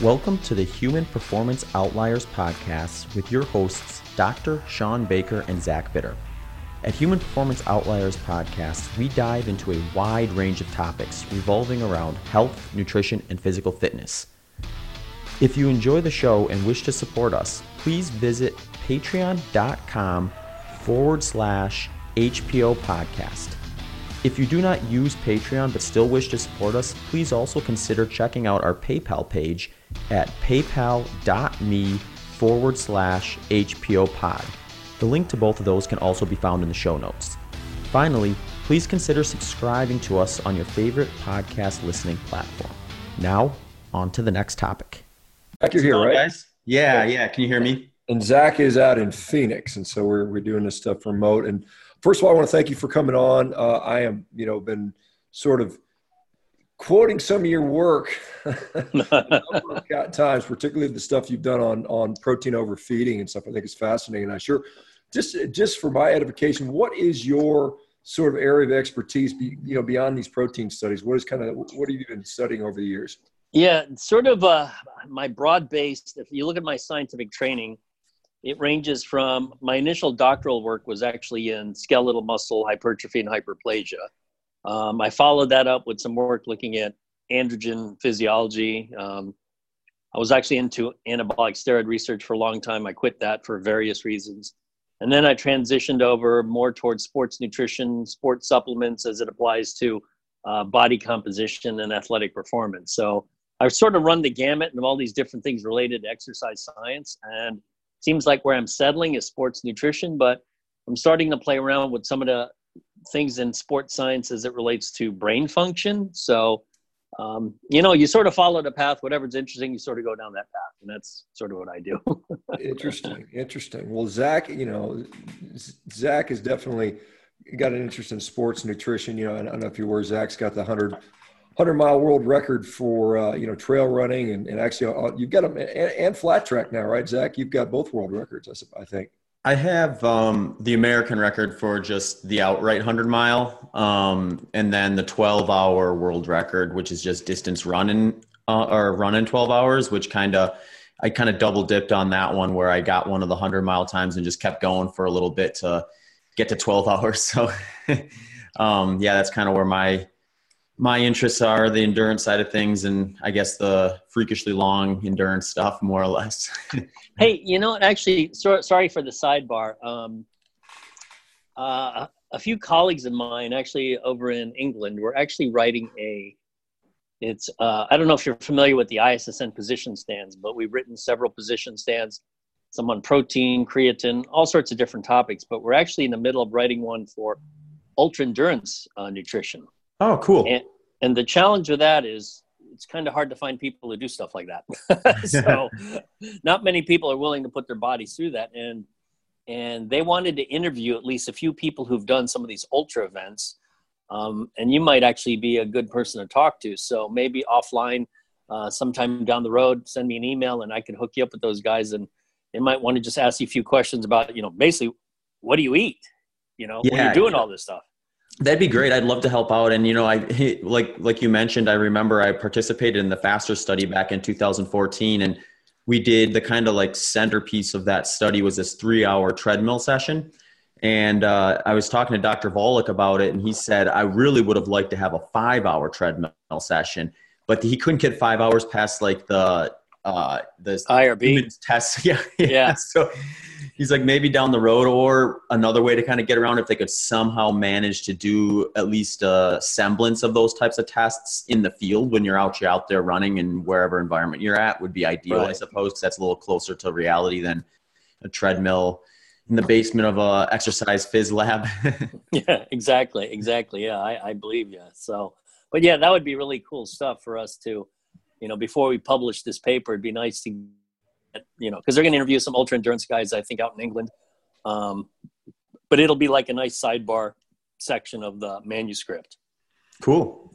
Welcome to the Human Performance Outliers podcast with your hosts, Dr. Shawn Baker and Zach Bitter. At Human Performance Outliers podcast, we dive into a wide range of topics revolving around health, nutrition, and physical fitness. If you enjoy the show and wish to support us, please visit patreon.com forward slash HPO podcast. If you do not use Patreon but still wish to support us, please also consider checking out our PayPal page at paypal.me forward slash HPO pod. The link to both of those can also be found in the show notes. Finally, please consider subscribing to us on your favorite podcast listening platform. Now, on to the next topic. Zach, you're here, right? Guys? Yeah, yeah. Can you hear me? And Zach is out in Phoenix, and so we're we're doing this stuff remote. And first of all, I want to thank you for coming on. Uh, I am, you know, been sort of quoting some of your work got times, particularly the stuff you've done on on protein overfeeding and stuff. I think is fascinating. I sure just just for my edification, what is your sort of area of expertise? Be, you know, beyond these protein studies, what is kind of what have you been studying over the years? Yeah, sort of uh, my broad base. If you look at my scientific training, it ranges from my initial doctoral work was actually in skeletal muscle hypertrophy and hyperplasia. Um, I followed that up with some work looking at androgen physiology. Um, I was actually into anabolic steroid research for a long time. I quit that for various reasons. And then I transitioned over more towards sports nutrition, sports supplements as it applies to uh, body composition and athletic performance. So I've sort of run the gamut of all these different things related to exercise science. And seems like where I'm settling is sports nutrition, but I'm starting to play around with some of the things in sports science as it relates to brain function. So, um, you know, you sort of follow the path, whatever's interesting, you sort of go down that path. And that's sort of what I do. interesting. Interesting. Well, Zach, you know, Zach is definitely got an interest in sports nutrition. You know, I don't know if you were, Zach's got the 100, 100 mile world record for, uh, you know, trail running and, and actually uh, you've got them and, and, flat track now, right, Zach? You've got both world records, I think. I have um, the American record for just the outright 100 mile, um, and then the 12 hour world record, which is just distance running uh, or running 12 hours, which kind of I kind of double dipped on that one where I got one of the 100 mile times and just kept going for a little bit to get to 12 hours. So, um, yeah, that's kind of where my my interests are the endurance side of things and i guess the freakishly long endurance stuff more or less. Hey you know actually so, sorry for the sidebar. Um, uh, a few colleagues of mine actually over in england were actually writing a it's uh, i don't know if you're familiar with the issn position stands but we've written several position stands some on protein creatine all sorts of different topics but we're actually in the middle of writing one for ultra endurance uh, nutrition Oh, cool. And, and the challenge with that is it's kind of hard to find people who do stuff like that. so not many people are willing to put their bodies through that. And and they wanted to interview at least a few people who've done some of these ultra events. Um, and you might actually be a good person to talk to. So maybe offline, uh, sometime down the road, send me an email and I can hook you up with those guys. And they might want to just ask you a few questions about, you know, basically, what do you eat? You know, yeah, when you're doing yeah. all this stuff. That'd be great. I'd love to help out. And you know, I like like you mentioned, I remember I participated in the faster study back in 2014, and we did the kind of like centerpiece of that study was this three hour treadmill session. And uh, I was talking to Dr. Volek about it, and he said I really would have liked to have a five hour treadmill session, but he couldn't get five hours past like the uh, the IRB test. Yeah, yeah. yeah. So he's like maybe down the road or another way to kind of get around if they could somehow manage to do at least a semblance of those types of tests in the field when you're out you're out there running in wherever environment you're at would be ideal right. i suppose because that's a little closer to reality than a treadmill in the basement of a exercise phys lab yeah exactly exactly yeah I, I believe you so but yeah that would be really cool stuff for us to you know before we publish this paper it'd be nice to you know, because they're going to interview some ultra endurance guys, I think, out in England. Um, but it'll be like a nice sidebar section of the manuscript. Cool.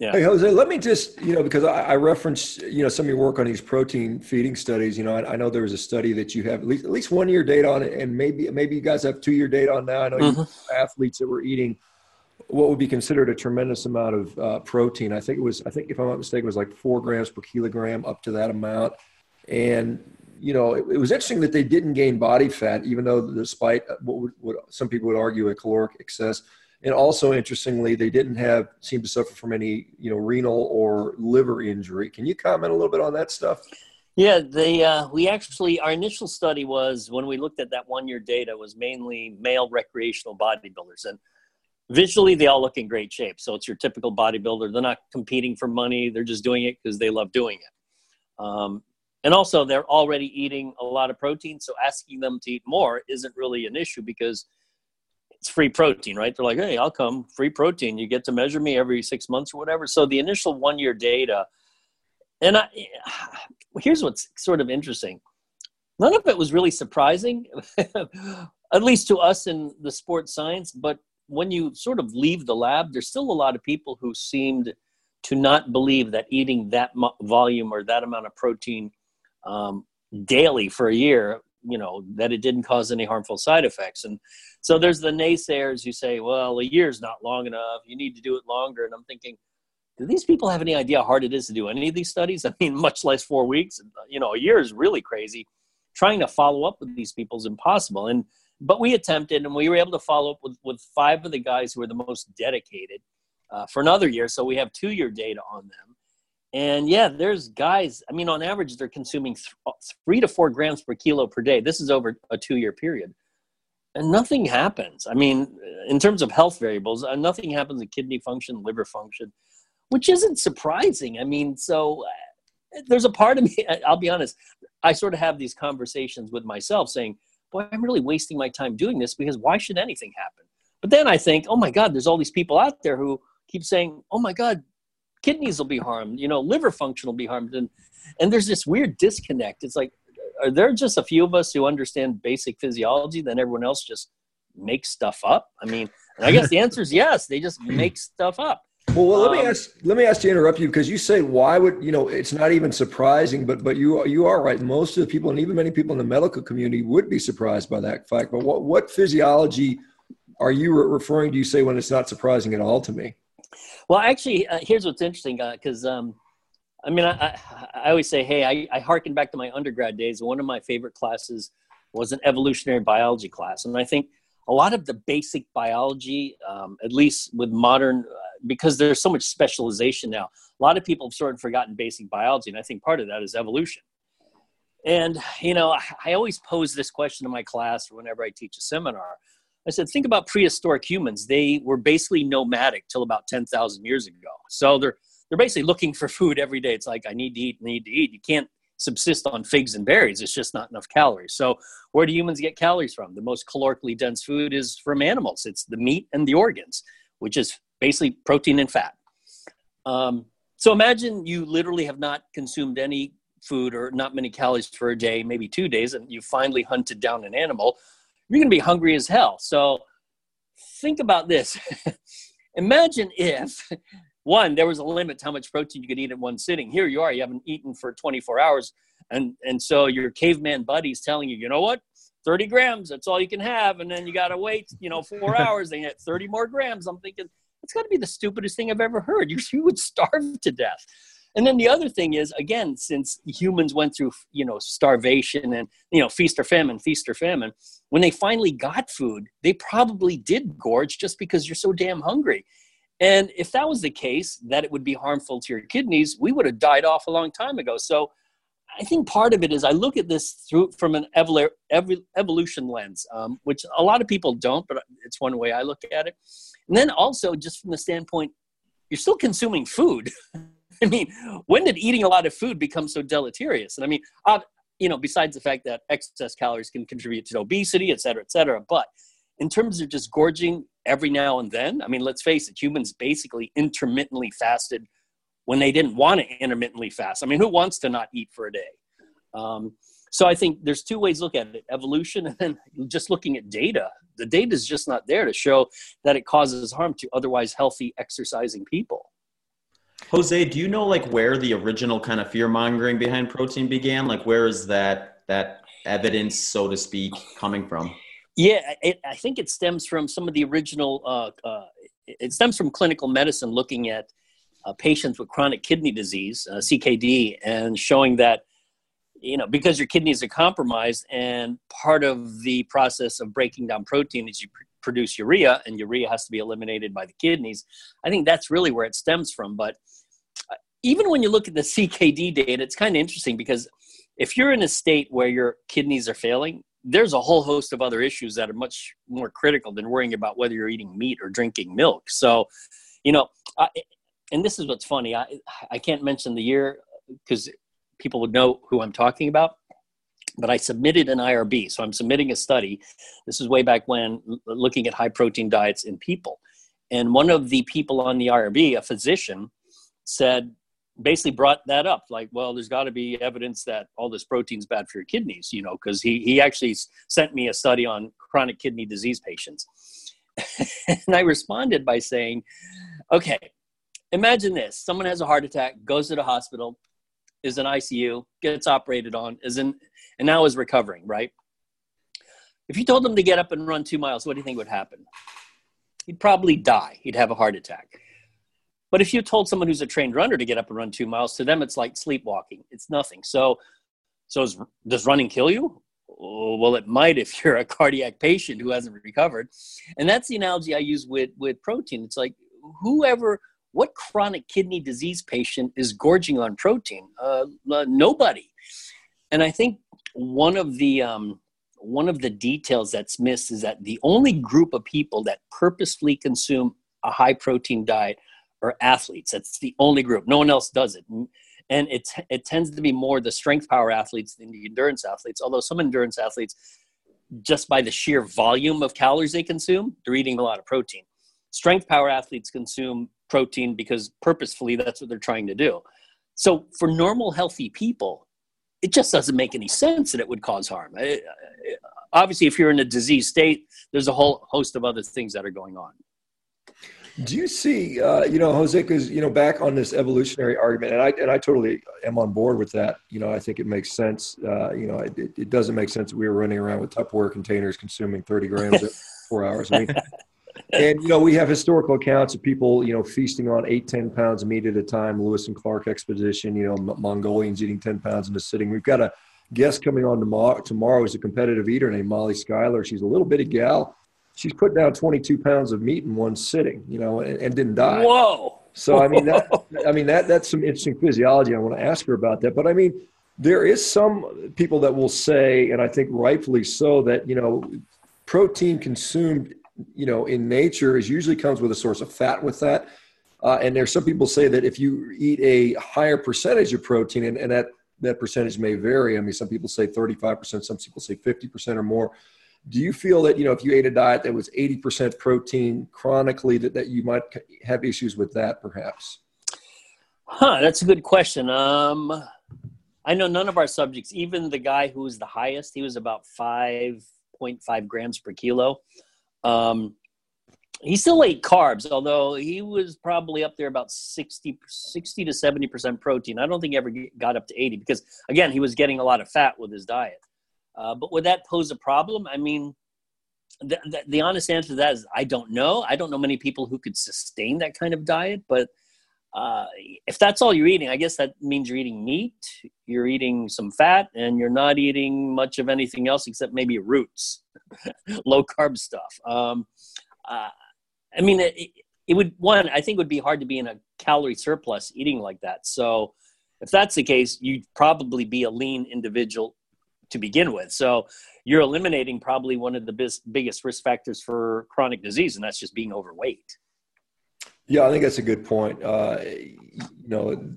Yeah. Hey, Jose, let me just, you know, because I, I referenced, you know, some of your work on these protein feeding studies. You know, I, I, know there was a study that you have at least, at least one year data on it, and maybe maybe you guys have two year data on now. I know mm-hmm. athletes that were eating what would be considered a tremendous amount of uh, protein. I think it was, I think if I'm not mistaken, it was like four grams per kilogram up to that amount. And, you know, it, it was interesting that they didn't gain body fat, even though despite what, would, what some people would argue a caloric excess. And also, interestingly, they didn't have seem to suffer from any, you know, renal or liver injury. Can you comment a little bit on that stuff? Yeah, they uh, we actually our initial study was when we looked at that one year data was mainly male recreational bodybuilders, and visually they all look in great shape. So it's your typical bodybuilder. They're not competing for money; they're just doing it because they love doing it. Um, and also, they're already eating a lot of protein, so asking them to eat more isn't really an issue because it's free protein, right? They're like, "Hey, I'll come, free protein. You get to measure me every six months or whatever." So the initial one year data and I, here's what's sort of interesting. None of it was really surprising, at least to us in the sports science. But when you sort of leave the lab, there's still a lot of people who seemed to not believe that eating that volume or that amount of protein um, daily for a year, you know, that it didn't cause any harmful side effects. And so there's the naysayers who say, well, a year's not long enough. You need to do it longer. And I'm thinking, do these people have any idea how hard it is to do any of these studies? I mean, much less four weeks. You know, a year is really crazy. Trying to follow up with these people is impossible. And but we attempted, and we were able to follow up with with five of the guys who were the most dedicated uh, for another year. So we have two year data on them. And yeah, there's guys. I mean, on average, they're consuming th- three to four grams per kilo per day. This is over a two year period and nothing happens. I mean, in terms of health variables, uh, nothing happens in kidney function, liver function which isn't surprising. I mean, so uh, there's a part of me, I'll be honest, I sort of have these conversations with myself saying, boy, I'm really wasting my time doing this because why should anything happen? But then I think, oh my God, there's all these people out there who keep saying, oh my God, kidneys will be harmed, you know, liver function will be harmed. And, and there's this weird disconnect. It's like, are there just a few of us who understand basic physiology, then everyone else just makes stuff up? I mean, I guess the answer is yes, they just make stuff up. Well, well, let me um, ask. Let me ask you to interrupt you because you say why would you know? It's not even surprising, but but you you are right. Most of the people, and even many people in the medical community, would be surprised by that fact. But what what physiology are you referring to? You say when it's not surprising at all to me. Well, actually, uh, here's what's interesting because uh, um, I mean, I, I, I always say, hey, I, I harken back to my undergrad days. One of my favorite classes was an evolutionary biology class, and I think a lot of the basic biology, um, at least with modern uh, because there's so much specialization now. A lot of people have sort of forgotten basic biology, and I think part of that is evolution. And you know, I always pose this question to my class or whenever I teach a seminar. I said, think about prehistoric humans. They were basically nomadic till about 10,000 years ago. So they're they're basically looking for food every day. It's like I need to eat, need to eat. You can't subsist on figs and berries. It's just not enough calories. So where do humans get calories from? The most calorically dense food is from animals. It's the meat and the organs, which is basically protein and fat. Um, so imagine you literally have not consumed any food or not many calories for a day, maybe two days, and you finally hunted down an animal. You're going to be hungry as hell. So think about this. imagine if one there was a limit to how much protein you could eat in one sitting here you are you haven't eaten for 24 hours and and so your caveman buddy's telling you you know what 30 grams that's all you can have and then you got to wait you know four hours and get 30 more grams i'm thinking it's got to be the stupidest thing I've ever heard. You, you would starve to death. And then the other thing is, again, since humans went through, you know, starvation and, you know, feast or famine, feast or famine, when they finally got food, they probably did gorge just because you're so damn hungry. And if that was the case, that it would be harmful to your kidneys, we would have died off a long time ago. So I think part of it is I look at this through from an evol- evolution lens, um, which a lot of people don't, but it's one way I look at it. And then also, just from the standpoint, you're still consuming food. I mean, when did eating a lot of food become so deleterious? And I mean, uh, you know, besides the fact that excess calories can contribute to obesity, et cetera, et cetera. But in terms of just gorging every now and then, I mean, let's face it, humans basically intermittently fasted when they didn't want to intermittently fast. I mean, who wants to not eat for a day? Um, so I think there's two ways to look at it evolution and then just looking at data. The data is just not there to show that it causes harm to otherwise healthy, exercising people. Jose, do you know like where the original kind of fear mongering behind protein began? Like, where is that that evidence, so to speak, coming from? Yeah, it, I think it stems from some of the original uh, uh, it stems from clinical medicine looking at uh, patients with chronic kidney disease, uh, CKD, and showing that you know because your kidneys are compromised and part of the process of breaking down protein is you pr- produce urea and urea has to be eliminated by the kidneys i think that's really where it stems from. But uh, even when you look at the ckd data it's kind of interesting because if you're in a state where your kidneys are failing there's a whole host of other issues that are much more critical than worrying about whether you're eating meat or drinking milk. So you know and this is what's funny i i can't mention the year because people would know who I'm talking about. But I submitted an IRB, so I'm submitting a study. This is way back when, looking at high protein diets in people. And one of the people on the IRB, a physician, said, basically brought that up like well there's got to be evidence that all this protein's bad for your kidneys you know because he, he actually sent me a study on chronic kidney disease patients and i responded by saying okay imagine this someone has a heart attack goes to the hospital is in ICU, gets operated on, is in, and now is recovering, right? If you told him to get up and run two miles, what do you think would happen? He'd probably die. He'd have a heart attack. But if you told someone who's a trained runner to get up and run two miles, to them it's like sleepwalking. It's nothing. So, so is, does running kill you? well, it might if you're a cardiac patient who hasn't recovered. And that's the analogy I use with with protein. It's like whoever what chronic kidney disease patient is gorging on protein? Uh, uh, nobody. And I think one of the um, one of the details that's missed is that the only group of people that purposefully consume a high protein diet are athletes. That's the only group. No one else does it. And it, it tends to be more the strength power athletes than the endurance athletes, although some endurance athletes, just by the sheer volume of calories they consume, they're eating a lot of protein. Strength power athletes consume protein because purposefully that's what they're trying to do. So for normal, healthy people, it just doesn't make any sense that it would cause harm. obviously, if you're in a disease state, there's a whole host of other things that are going on. Do you see, uh, you know, Jose, because you know, back on this evolutionary argument, and I and I totally am on board with that. You know, I think it makes sense. Uh, you know, it, it doesn't make sense that we were running around with Tupperware containers consuming 30 grams at four hours. I mean, and you know we have historical accounts of people you know feasting on eight ten pounds of meat at a time lewis and clark expedition you know mongolians eating 10 pounds in a sitting. We've got a guest coming on tomorrow tomorrow is a competitive eater named molly schuyler. She's a little bitty gal. She's put down 22 pounds of meat in one sitting you know and, and didn't die. Whoa. So i mean that i mean that that's some interesting physiology. I want to ask her about that. But i mean there is some people that will say and i think rightfully so that you know protein consumed you know, in nature is usually comes with a source of fat with that. Uh, and there's some people say that if you eat a higher percentage of protein, and, and that that percentage may vary. I mean, some people say 35%, some people say 50% or more. Do you feel that, you know, if you ate a diet that was 80% protein chronically, that, that you might have issues with that perhaps? Huh, that's a good question. Um, I know none of our subjects, even the guy who was the highest, he was about 5.5 grams per kilo. Um, he still ate carbs, although he was probably up there about 60, 60 to 70% protein. I don't think he ever got up to 80 because, again, he was getting a lot of fat with his diet. Uh, but would that pose a problem? I mean, the, the, the, honest answer to that is I don't know. I don't know many people who could sustain that kind of diet. But uh, if that's all you're eating, I guess that means you're eating meat, you're eating some fat, and you're not eating much of anything else except maybe roots. low carb stuff. Um, uh, I mean, it, it would one. I think would be hard to be in a calorie surplus eating like that. So, if that's the case, you'd probably be a lean individual to begin with. So, you're eliminating probably one of the bis- biggest risk factors for chronic disease, and that's just being overweight. Yeah, I think that's a good point. Uh, you know,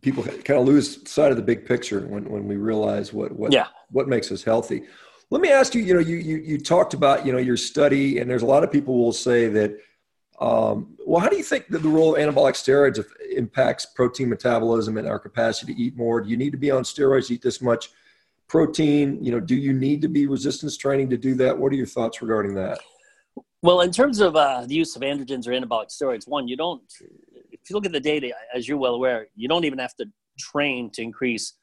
people kind of lose sight of the big picture when, when we realize what what yeah. what makes us healthy. Let me ask you, you know, you, you, you talked about, you know, your study and there's a lot of people will say that, um, well, how do you think that the role of anabolic steroids impacts protein metabolism and our capacity to eat more? Do you need to be on steroids, to eat this much protein? You know, do you need to be resistance training to do that? What are your thoughts regarding that? Well, in terms of uh, the use of androgens or anabolic steroids, one, you don't, if you look at the data, as you're well aware, you don't even have to train to increase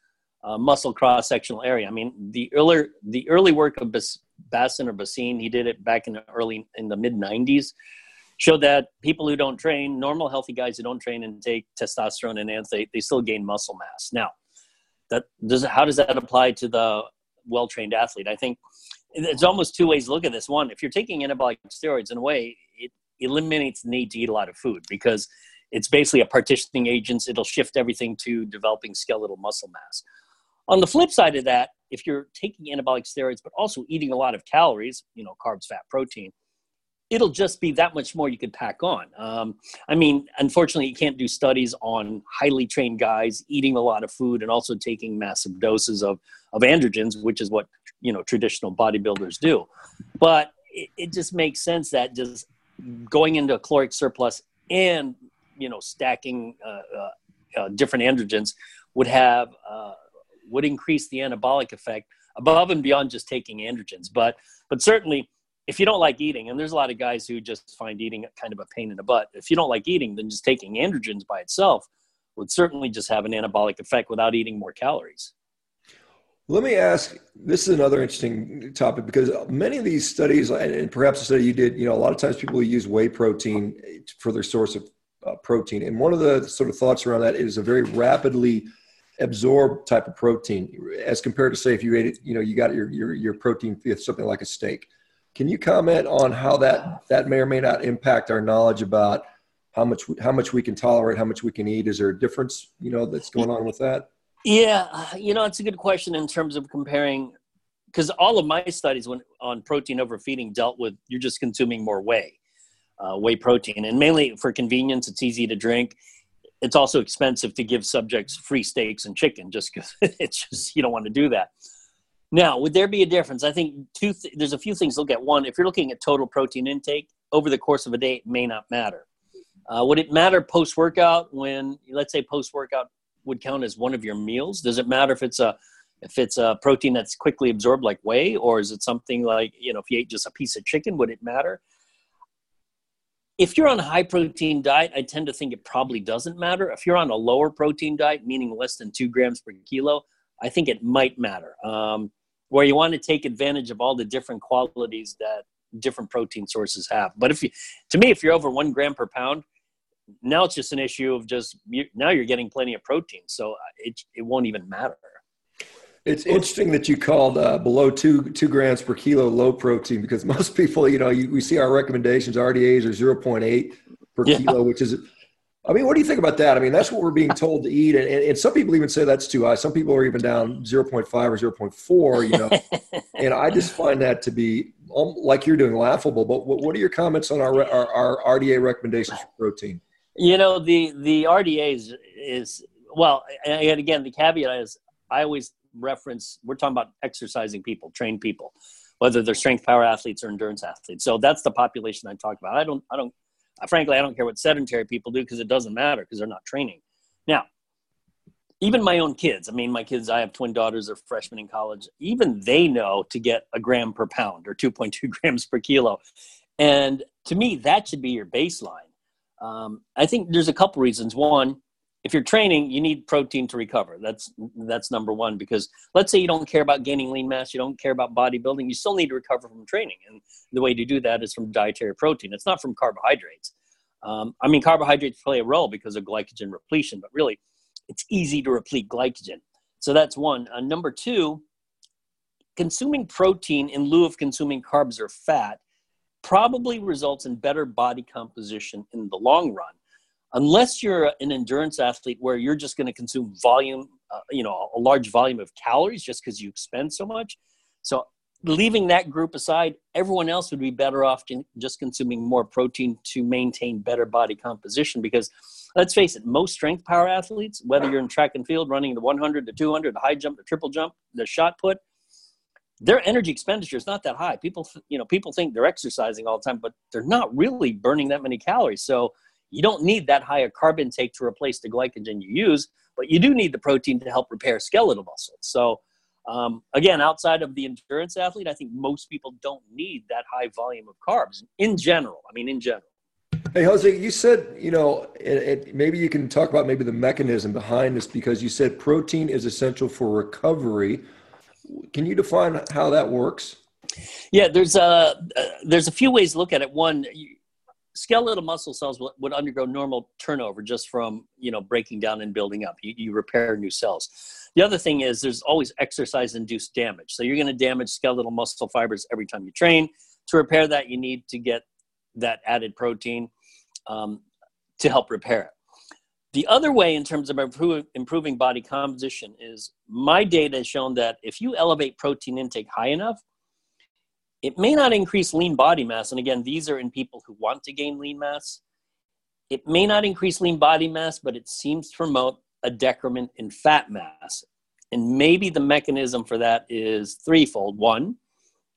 uh, muscle cross sectional area. I mean, the earlier the early work of Bas- Bhasin or Bhasin, he did it back in the early in the mid '90s. showed that people who don't train, normal healthy guys who don't train and take testosterone and they, they still gain muscle mass. Now, that does how does that apply to the well trained athlete? I think it's almost two ways to look at this. One, if you're taking anabolic steroids in a way, it eliminates the need to eat a lot of food because it's basically a partitioning agent. It'll shift everything to developing skeletal muscle mass. On the flip side of that, if you're taking anabolic steroids but also eating a lot of calories, you know, carbs, fat, protein, it'll just be that much more you could pack on. Um, I mean, unfortunately, you can't do studies on highly trained guys eating a lot of food and also taking massive doses of, of androgens, which is what you know traditional bodybuilders do. But it, it just makes sense that just going into a caloric surplus and you know stacking uh, uh, uh, different androgens would have uh, would increase the anabolic effect above and beyond just taking androgens. But but certainly if you don't like eating, and there's a lot of guys who just find eating kind of a pain in the butt. If you don't like eating, then just taking androgens by itself would certainly just have an anabolic effect without eating more calories. Let me ask this is another interesting topic because many of these studies, and perhaps the study you did, you know, a lot of times people use whey protein for their source of uh, protein. And one of the sort of thoughts around that is a very rapidly absorbed type of protein as compared to say if you ate it, you know, you got your, your, your protein with something like a steak. Can you comment on how that that may or may not impact our knowledge about how much how much we can tolerate, how much we can eat? Is there a difference, you know, that's going on with that? Yeah, you know, it's a good question in terms of comparing because all of my studies when, on protein overfeeding dealt with you're just consuming more whey, uh, whey protein, and mainly for convenience. It's easy to drink. It's also expensive to give subjects free steaks and chicken just because it's just you don't want to do that. Now, would there be a difference? I think two. Th- there's a few things to look at. One, if you're looking at total protein intake over the course of a day, it may not matter. Uh, would it matter post workout when, let's say, post workout would count as one of your meals? Does it matter if it's a if it's a protein that's quickly absorbed like whey, or is it something like you know if you ate just a piece of chicken, would it matter? If you're on a high protein diet, I tend to think it probably doesn't matter. If you're on a lower protein diet, meaning less than two grams per kilo, I think it might matter. Um, where you want to take advantage of all the different qualities that different protein sources have. But if you, to me, if you're over one gram per pound, now it's just an issue of just you, now you're getting plenty of protein, so uh, it it won't even matter. It's interesting that you called uh, below two two grams per kilo low protein because most people, you know, you, we see our recommendations RDAs are zero point eight per yeah. kilo, which is I mean, what do you think about that? I mean, that's what we're being told to eat. And, and, some people even say that's too high. Some people are even down 0.5 or 0.4, you know. and I just find that to be, um, like you're doing, laughable. But what, what are your comments on our, our, our, RDA recommendations for protein? You know, the, the RDA is, is, well, and again, the caveat is I always reference, we're talking about exercising people, trained people, whether they're strength power athletes or endurance athletes. So that's the population I talk about. I don't, I don't frankly, I don't care what sedentary people do because it doesn't matter because they're not training. Now, even my own kids, I mean, my kids, I have twin daughters, they're freshmen in college, even they know to get a gram per pound or 2.2 grams per kilo. And to me, that should be your baseline. Um, I think there's a couple reasons. One, if you're training, you need protein to recover. That's that's number one. Because let's say you don't care about gaining lean mass, you don't care about bodybuilding, you still need to recover from training, and the way to do that is from dietary protein. It's not from carbohydrates. Um, I mean, carbohydrates play a role because of glycogen repletion, but really, it's easy to replete glycogen. So that's one. Uh, number two, consuming protein in lieu of consuming carbs or fat probably results in better body composition in the long run unless you're an endurance athlete where you're just going to consume volume, uh, you know, a large volume of calories just because you spend so much. So leaving that group aside, everyone else would be better off just consuming more protein to maintain better body composition. Because let's face it, most strength power athletes, whether you're in track and field running the 100, the 200, the high jump, the triple jump, the shot put, their energy expenditure is not that high. People, you know, people think they're exercising all the time, but they're not really burning that many calories. So you don't need that high a carb intake to replace the glycogen you use, but you do need the protein to help repair skeletal muscle. So, um, again, outside of the endurance athlete, I think most people don't need that high volume of carbs in general. I mean, in general. Hey, Jose, you said, you know, it, it, maybe you can talk about maybe the mechanism behind this because you said protein is essential for recovery. Can you define how that works? Yeah, there's a, uh, there's a few ways to look at it. One, skeletal muscle cells would, would undergo normal turnover just from you know breaking down and building up. You, you repair new cells. The other thing is there's always exercise induced damage. So you're going to damage skeletal muscle fibers every time you train. To repair that, you need to get that added protein um, to help repair it. The other way, in terms of improving body composition, is my data has shown that if you elevate protein intake high enough, it may not increase lean body mass. And again, these are in people who want to gain lean mass. It may not increase lean body mass, but it seems to promote a decrement in fat mass. And maybe the mechanism for that is threefold. One,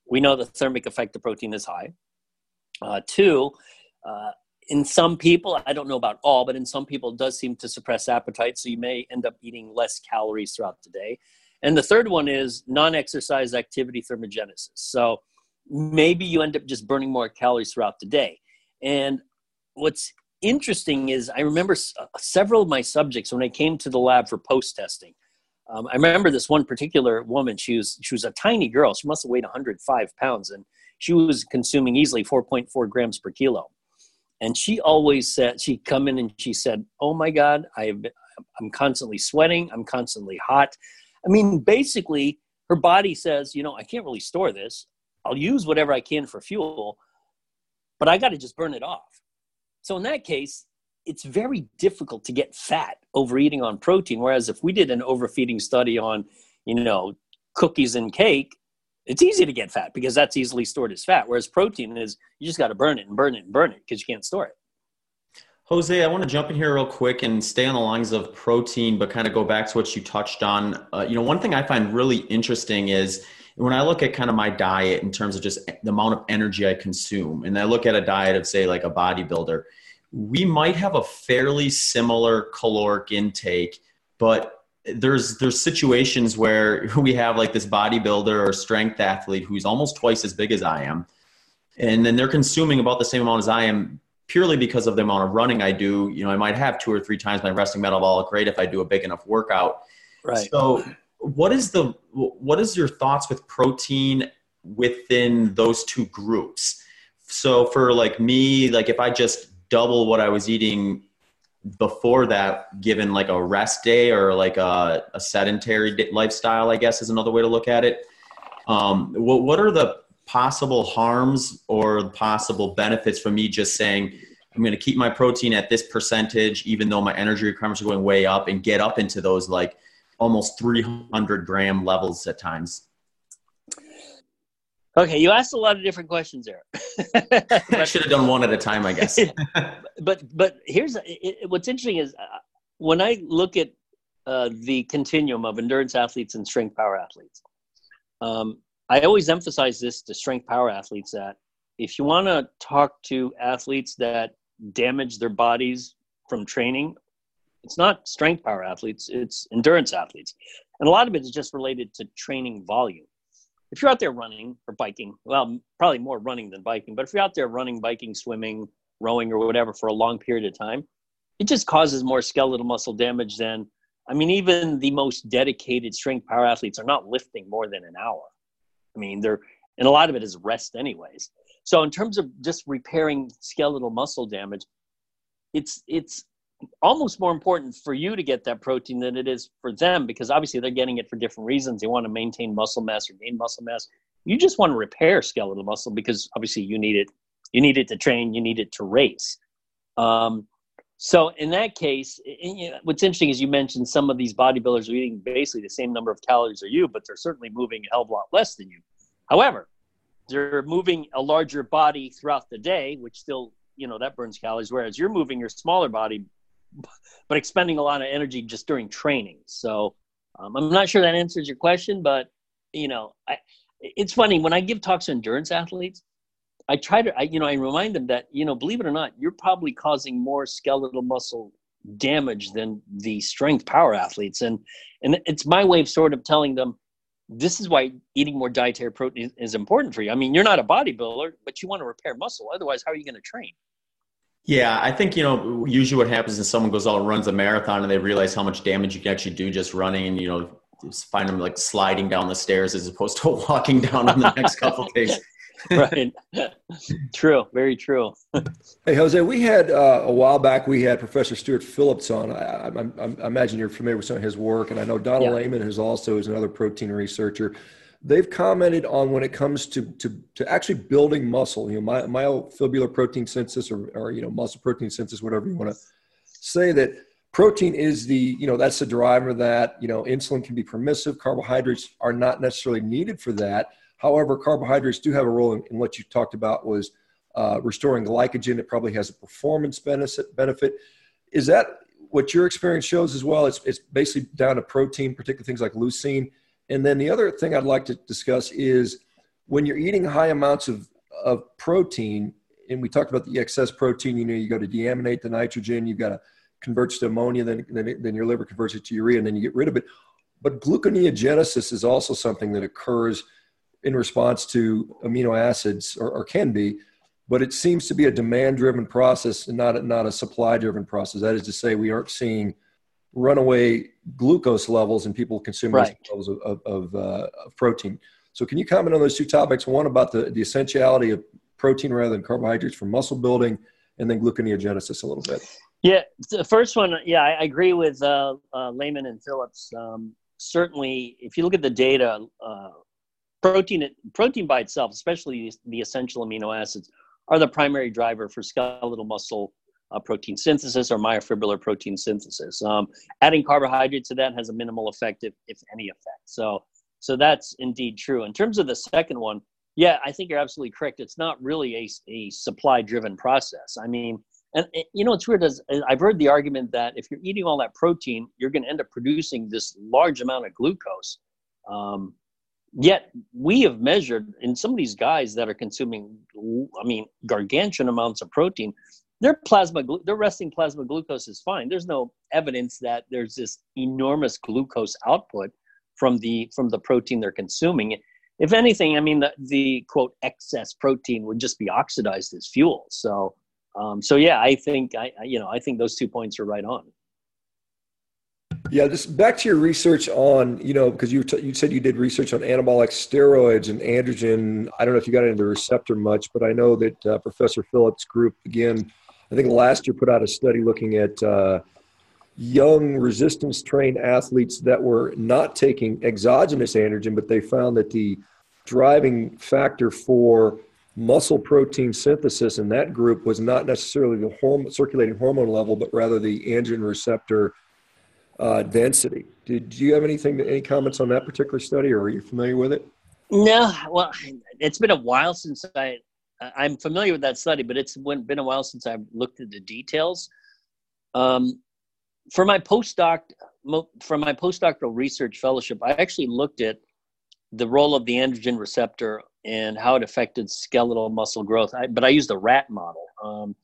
we know the thermic effect of protein is high. Uh, two, uh, in some people, I don't know about all, but in some people, it does seem to suppress appetite. So you may end up eating less calories throughout the day. And the third one is non exercise activity thermogenesis. So maybe you end up just burning more calories throughout the day. And what's interesting is I remember uh, several of my subjects when I came to the lab for post testing. Um, I remember this one particular woman. She was she was a tiny girl. She must have weighed 105 pounds, and she was consuming easily 4.4 grams per kilo. And she always said she'd come in and she said, "Oh my God, i've I'm constantly sweating. I'm constantly hot." I mean, basically, her body says, "You know, I can't really store this. I'll use whatever I can for fuel, but I got to just burn it off." So in that case, it's very difficult to get fat overeating on protein. Whereas if we did an overfeeding study on, you know, cookies and cake, it's easy to get fat because that's easily stored as fat. Whereas protein is you just got to burn it and burn it and burn it because you can't store it. Jose, I want to jump in here real quick and stay on the lines of protein, but kind of go back to what you touched on. Uh, you know, one thing I find really interesting is when I look at kind of my diet in terms of just the amount of energy I consume, and I look at a diet of, say, like a bodybuilder, we might have a fairly similar caloric intake, but there's there's situations where we have like this bodybuilder or strength athlete who's almost twice as big as I am, and then they're consuming about the same amount as I am purely because of the amount of running I do. You know, I might have two or three times my resting metabolic rate if I do a big enough workout. Right. So, what is the what is your thoughts with protein within those two groups? So, for like me, like if I just double what I was eating before that, given like a rest day or like a, a sedentary lifestyle, I guess is another way to look at it. Um, what, what are the possible harms or possible benefits from me just saying, I'm going to keep my protein at this percentage, even though my energy requirements are going way up and get up into those like almost 300 gram levels at times? Okay, you asked a lot of different questions there. I should have done one at a time, I guess. but but here's it, what's interesting is uh, when I look at uh, the continuum of endurance athletes and strength power athletes, um, I always emphasize this to strength power athletes that if you want to talk to athletes that damage their bodies from training, it's not strength power athletes; it's endurance athletes, and a lot of it is just related to training volume if you're out there running or biking, well, probably more running than biking, but if you're out there running, biking, swimming, rowing, or whatever for a long period of time, it just causes more skeletal muscle damage than, I mean, even the most dedicated strength power athletes are not lifting more than an hour. I mean, they're, and a lot of it is rest, anyways. So, in terms of just repairing skeletal muscle damage, it's, it's, almost more important for you to get that protein than it is for them because obviously they're getting it for different reasons. They want to maintain muscle mass or gain muscle mass. You just want to repair skeletal muscle because obviously you need it. You need it to train. You need it to race. Um, so in that case, you know, what's interesting is you mentioned some of these bodybuilders are eating basically the same number of calories as you, but they're certainly moving a hell of a lot less than you. However, they're moving a larger body throughout the day, which still, you know, that burns calories. Whereas you're moving your smaller body but expending a lot of energy just during training. So um, I'm not sure that answers your question, but you know, I, it's funny when I give talks to endurance athletes. I try to, I, you know, I remind them that you know, believe it or not, you're probably causing more skeletal muscle damage than the strength power athletes, and and it's my way of sort of telling them this is why eating more dietary protein is important for you. I mean, you're not a bodybuilder, but you want to repair muscle. Otherwise, how are you going to train? Yeah, I think you know usually what happens is someone goes out and runs a marathon and they realize how much damage you can actually do just running and you know find them like sliding down the stairs as opposed to walking down on the next couple days. right. true. Very true. hey, Jose, we had uh, a while back, we had Professor Stuart Phillips on. I, I, I, imagine you're familiar with some of his work. And I know Donald yeah. Layman is also is another protein researcher. They've commented on when it comes to, to, to actually building muscle, you know, my, myofibrillar protein synthesis or, or, you know, muscle protein synthesis, whatever you want to say that protein is the, you know, that's the driver of that, you know, insulin can be permissive. Carbohydrates are not necessarily needed for that However, carbohydrates do have a role in, in what you talked about was uh, restoring glycogen. It probably has a performance benefit. Benefit is that what your experience shows as well? It's it's basically down to protein, particularly things like leucine. And then the other thing I'd like to discuss is when you're eating high amounts of of protein, and we talked about the excess protein. You know, you got to deaminate the nitrogen. You've got to convert to ammonia. Then then, then your liver converts it to urea, and then you get rid of it. But gluconeogenesis is also something that occurs in response to amino acids or, or can be, but it seems to be a demand driven process and not not a supply driven process. That is to say, we aren't seeing runaway glucose levels in people consuming right. levels of, of, of, uh, of, protein. So, can you comment on those two topics? One about the, the essentiality of protein rather than carbohydrates for muscle building, and then gluconeogenesis a little bit. Yeah, the first one, yeah, I agree with uh, uh, Layman and Phillips. Um, certainly, if you look at the data, uh, protein protein by itself, especially the essential amino acids, are the primary driver for skeletal muscle uh, protein synthesis or myofibrillar protein synthesis. Um, adding carbohydrates to that has a minimal effect, if, if any effect. So, so that's indeed true. In terms of the second one, yeah, I think you're absolutely correct. It's not really a, a supply driven process. I mean, and you know, it's weird. As I've heard the argument that if you're eating all that protein, you're going to end up producing this large amount of glucose. Um, Yet we have measured in some of these guys that are consuming, I mean, gargantuan amounts of protein. Their plasma, their resting plasma glucose is fine. There's no evidence that there's this enormous glucose output from the from the protein they're consuming. If anything, I mean, the, the quote excess protein would just be oxidized as fuel. So, um, so yeah, I think I, you know, I think those two points are right on. Yeah, just back to your research on, you know, because you t- you said you did research on anabolic steroids and androgen. I don't know if you got into the receptor much, but I know that uh, Professor Phillips' group again, I think last year put out a study looking at uh, young resistance trained athletes that were not taking exogenous androgen, but they found that the driving factor for muscle protein synthesis in that group was not necessarily the horm- circulating hormone level, but rather the androgen receptor uh, density. Did you have anything, any comments on that particular study, or are you familiar with it? No, well, it's been a while since I. I'm familiar with that study, but it's been a while since I've looked at the details. Um, for my postdoc, for my postdoctoral research fellowship, I actually looked at the role of the androgen receptor and how it affected skeletal muscle growth. I, but I used a rat model. Um,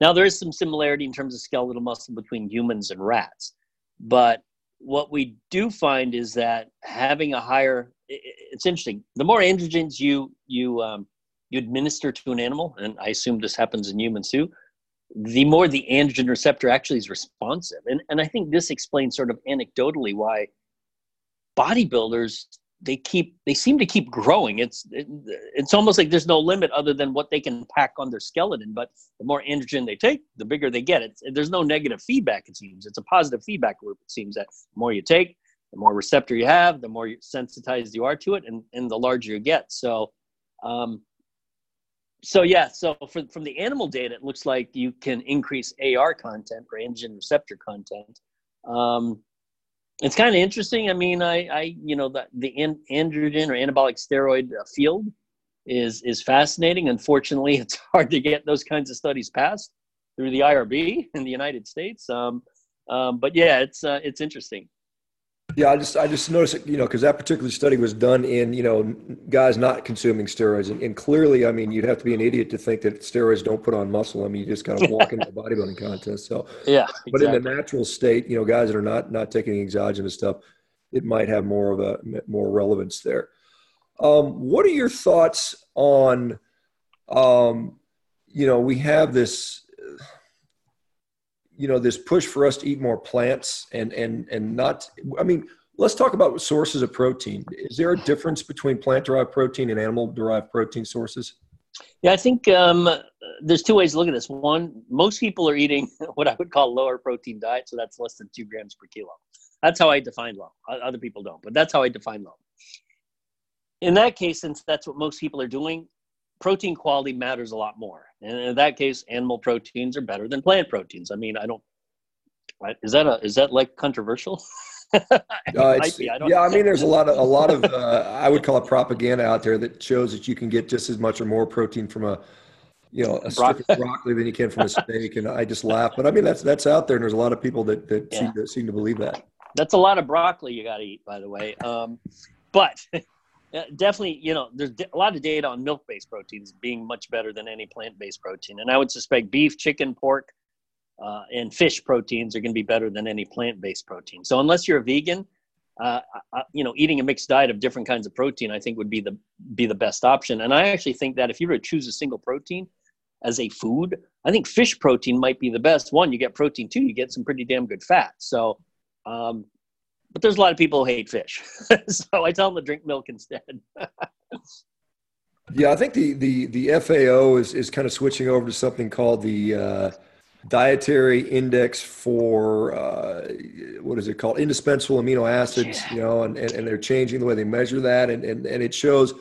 now there is some similarity in terms of skeletal muscle between humans and rats. But what we do find is that having a higher it's interesting the more androgens you you um, you administer to an animal and i assume this happens in humans too the more the androgen receptor actually is responsive. And, and i think this explains sort of anecdotally why bodybuilders they keep they seem to keep growing. It's it, it's almost like there's no limit other than what they can pack on their skeleton but the more androgen they take the bigger they get. It's, there's no negative feedback it seems. It's a positive feedback loop it seems that the more you take the more receptor you have the more sensitized you are to it and, and the larger you get. So um so yeah so for, from the animal data it looks like you can increase ar content or androgen receptor content um it's kind of interesting. I mean, I, I you know, the, the androgen or anabolic steroid uh, field is is fascinating. Unfortunately, it's hard to get those kinds of studies passed through the IRB in the United States. Um, um, but yeah, it's uh, it's interesting. Yeah, I just I just noticed, it, you know, because that particular study was done in you know guys not consuming steroids, and, and, clearly, I mean, you'd have to be an idiot to think that steroids don't put on muscle. I mean, you just kind of walk into a bodybuilding contest. So yeah, but in the natural state, you know, guys that are not not taking exogenous stuff, it might have more of a more relevance there. Um, what are your thoughts on, um, you know, we have this you know this push for us to eat more plants and and and not i mean let's talk about sources of protein. Is there a difference between plant-derived protein and animal-derived protein sources? Yeah, I think um, there's two ways to look at this. One, most people are eating what I would call lower protein diet, so that's less than two grams per kilo. That's how I define low. Other people don't, but that's how I define low. In that case, since that's what most people are doing, protein quality matters a lot more. And in that case, animal proteins are better than plant proteins. I mean, I don't. Is that a is that like controversial? uh, I yeah, I mean, there's a lot of a lot of uh, I would call it propaganda out there that shows that you can get just as much or more protein from a you know a stick of broccoli than you can from a steak, and I just laugh. But I mean, that's that's out there, and there's a lot of people that that yeah. seem to seem to believe that. That's a lot of broccoli you got to eat, by the way. Um, but definitely, you know, there's a lot of data on milk-based proteins being much better than any plant-based protein, and I would suspect beef, chicken, pork, uh, and fish proteins are going to be better than any plant-based protein. So unless you're a vegan, uh, uh, you know, eating a mixed diet of different kinds of protein, I think would be the be the best option. And I actually think that if you were to choose a single protein as a food, I think fish protein might be the best. One, you get protein. Two, you get some pretty damn good fat. So um, but there's a lot of people who hate fish, so I tell them to drink milk instead. yeah, I think the the the FAO is is kind of switching over to something called the uh, dietary index for uh, what is it called indispensable amino acids. Yeah. You know, and, and and they're changing the way they measure that, and and and it shows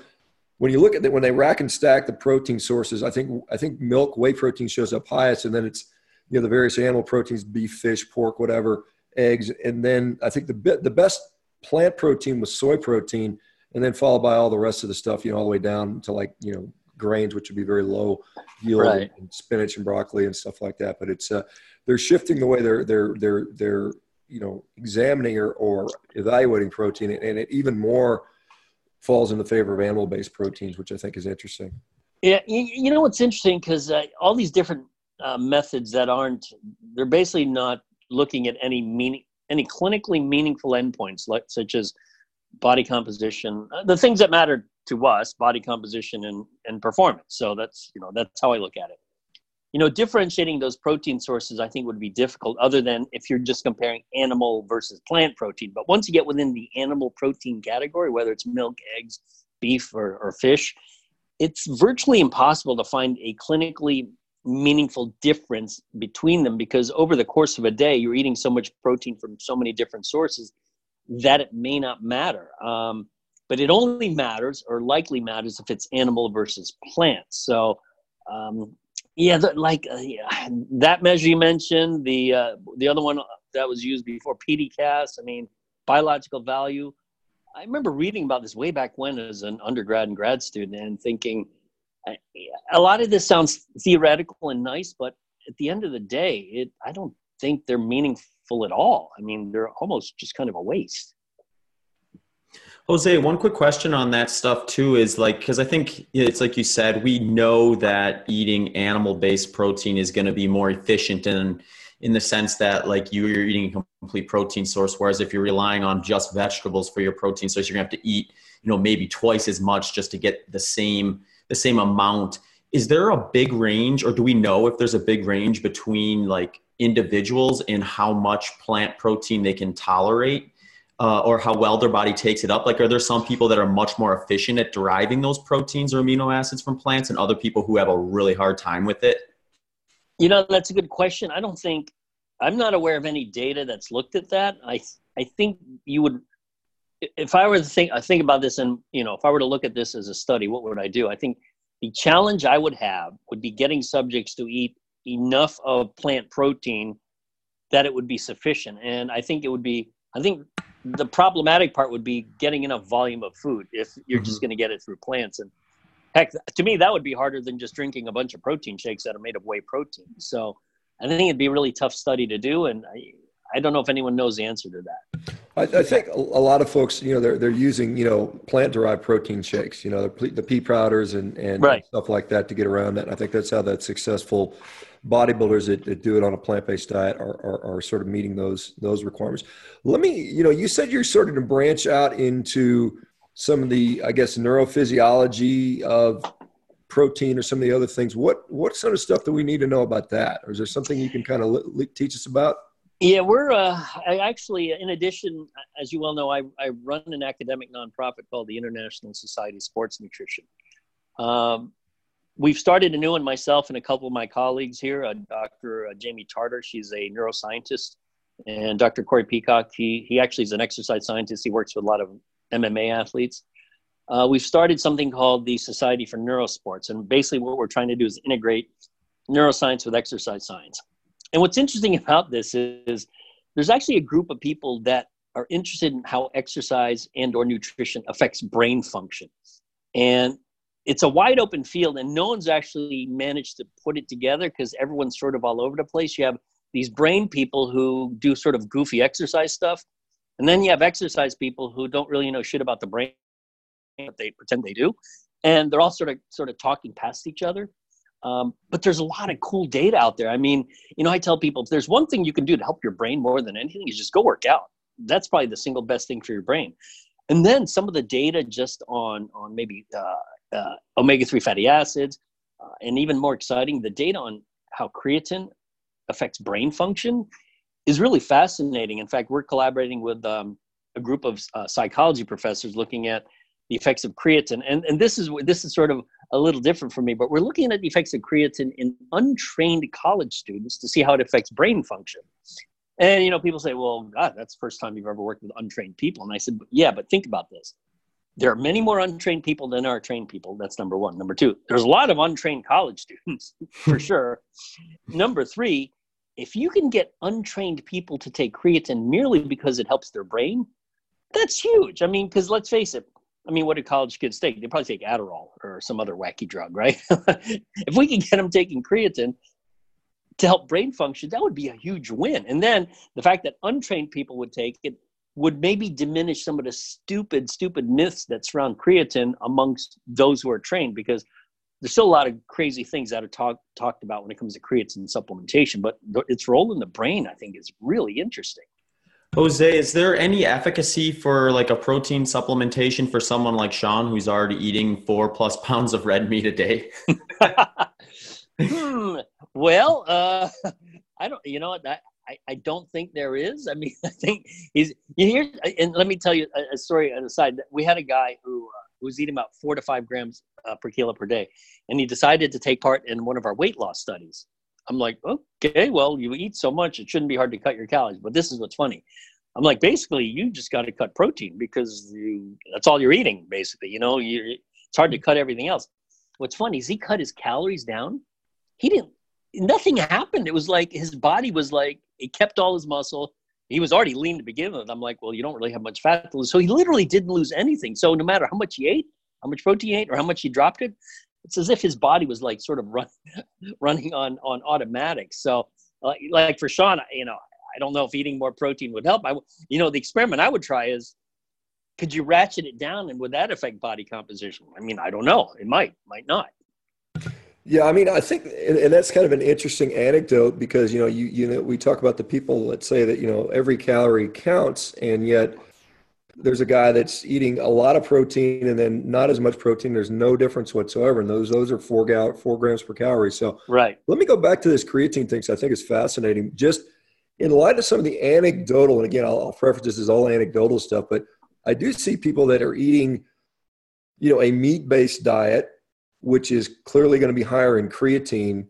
when you look at that when they rack and stack the protein sources. I think I think milk, whey protein shows up highest, and then it's you know the various animal proteins, beef, fish, pork, whatever eggs, and then I think the the best plant protein was soy protein, and then followed by all the rest of the stuff, you know, all the way down to like you know grains, which would be very low yield, right. and spinach and broccoli and stuff like that. But it's uh, they're shifting the way they're they're they're they're you know examining or, or evaluating protein, and it even more falls in the favor of animal-based proteins, which I think is interesting. Yeah, you, you know what's interesting because uh, all these different uh, methods that aren't they're basically not looking at any meaning, any clinically meaningful endpoints, like such as body composition, uh, the things that matter to us, body composition and, and performance. So that's you know that's how I look at it. You know, differentiating those protein sources, I think, would be difficult, other than if you're just comparing animal versus plant protein. But once you get within the animal protein category, whether it's milk, eggs, beef, or, or fish, it's virtually impossible to find a clinically meaningful difference between them because over the course of a day you're eating so much protein from so many different sources that it may not matter. Um, but it only matters or likely matters if it's animal versus plant. So um, yeah the, like uh, yeah, that measure you mentioned the uh, the other one that was used before PDCAAS i mean biological value. I remember reading about this way back when as an undergrad and grad student and thinking a lot of this sounds theoretical and nice, but at the end of the day, it I don't think they're meaningful at all. I mean, they're almost just kind of a waste. Jose, one quick question on that stuff too is like because I think it's like you said, we know that eating animal-based protein is going to be more efficient in in the sense that like you're eating a complete protein source, whereas if you're relying on just vegetables for your protein source, you're gonna have to eat, you know, maybe twice as much just to get the same the same amount. Is there a big range or do we know if there's a big range between like individuals in how much plant protein they can tolerate uh, or how well their body takes it up? Like are there some people that are much more efficient at deriving those proteins or amino acids from plants and other people who have a really hard time with it? You know that's a good question. I don't think i'm not aware of any data that's looked at that. I i think you would if I were to think, I think about this, and you know, if I were to look at this as a study, what would I do? I think the challenge I would have would be getting subjects to eat enough of plant protein that it would be sufficient. And I think it would be, I think the problematic part would be getting enough volume of food if you're mm-hmm. just going to get it through plants. And heck, to me, that would be harder than just drinking a bunch of protein shakes that are made of whey protein. So I think it'd be a really tough study to do. And I, I don't know if anyone knows the answer to that. I, I think a lot of folks, you know, they're they're using you know plant derived protein shakes, you know, the, the pea powders and and right. stuff like that to get around that. And I think that's how that successful bodybuilders that, that do it on a plant based diet are, are, are sort of meeting those those requirements. Let me, you know, you said you're starting to branch out into some of the, I guess, neurophysiology of protein or some of the other things. What what sort of stuff do we need to know about that? Or is there something you can kind of teach us about? Yeah, we're uh, actually, in addition, as you well know, I, I run an academic nonprofit called the International Society of Sports Nutrition. Um, we've started a new one myself and a couple of my colleagues here. Uh, Dr. Uh, Jaime Tartar, she's a neuroscientist, and Dr. Corey Peacock, he he actually is an exercise scientist. He works with a lot of MMA athletes. Uh, we've started something called the Society for Neurosports, and basically what we're trying to do is integrate neuroscience with exercise science. And what's interesting about this is there's actually a group of people that are interested in how exercise and or nutrition affects brain function. And it's a wide open field and no one's actually managed to put it together because everyone's sort of all over the place. You have these brain people who do sort of goofy exercise stuff. And then you have exercise people who don't really know shit about the brain, but they pretend they do. And they're all sort of sort of talking past each other. Um, but there's a lot of cool data out there. I mean, you know, I tell people if there's one thing you can do to help your brain more than anything is just go work out. That's probably the single best thing for your brain. And then some of the data just on on maybe uh, uh, omega three fatty acids, uh, and even more exciting, the data on how creatine affects brain function is really fascinating. In fact, we're collaborating with um, a group of uh, psychology professors looking at the effects of creatine, and and this is this is sort of a little different for me, but we're looking at the effects of creatine in untrained college students to see how it affects brain function. And you know, people say, "Well, God, that's the first time you've ever worked with untrained people." And I said, "Yeah, but think about this. There are many more untrained people than are trained people. That's number one. Number two, there's a lot of untrained college students for sure. number three, if you can get untrained people to take creatine merely because it helps their brain, that's huge. I mean, because let's face it, I mean, what do college kids take? They probably take Adderall or some other wacky drug, right? if we can get them taking creatine to help brain function, that would be a huge win. And then the fact that untrained people would take it would maybe diminish some of the stupid, stupid myths that surround creatine amongst those who are trained because there's still a lot of crazy things that are talk, talked about when it comes to creatine supplementation, but its role in the brain, I think, is really interesting. Jose, is there any efficacy for like a protein supplementation for someone like Shawn who's already eating four plus pounds of red meat a day? hmm. Well, uh, I don't. You know what? I, I, don't think there is. I mean, I think he's. You hear? And let me tell you a, a story on the side. We had a guy who uh, was eating about four to five grams uh, per kilo per day, and he decided to take part in one of our weight loss studies. I'm like, okay, well, you eat so much, it shouldn't be hard to cut your calories. But this is what's funny. I'm like, basically, you just got to cut protein because you, that's all you're eating, basically. You know, you, it's hard to cut everything else. What's funny is he cut his calories down. He didn't, nothing happened. It was like his body was like, it kept all his muscle. He was already lean to begin with. I'm like, well, you don't really have much fat to lose. So he literally didn't lose anything. So no matter how much he ate, how much protein he ate, or how much he dropped it, it's as if his body was like sort of run, running on on automatic. So like, like for Shawn, you know, I don't know if eating more protein would help. I, you know, the experiment I would try is, could you ratchet it down, and would that affect body composition? I mean, I don't know. It might, might not. Yeah, I mean, I think, and, and, that's kind of an interesting anecdote because you know, you you know, we talk about the people that say that you know every calorie counts, and yet there's a guy that's eating a lot of protein and then not as much protein. There's no difference whatsoever. And those those are four gal four grams per calorie. So right. Let me go back to this creatine thing. So I think it's fascinating. Just in light of some of the anecdotal, and again, I'll, I'll preface this as all anecdotal stuff, but I do see people that are eating, you know, a meat based diet, which is clearly going to be higher in creatine.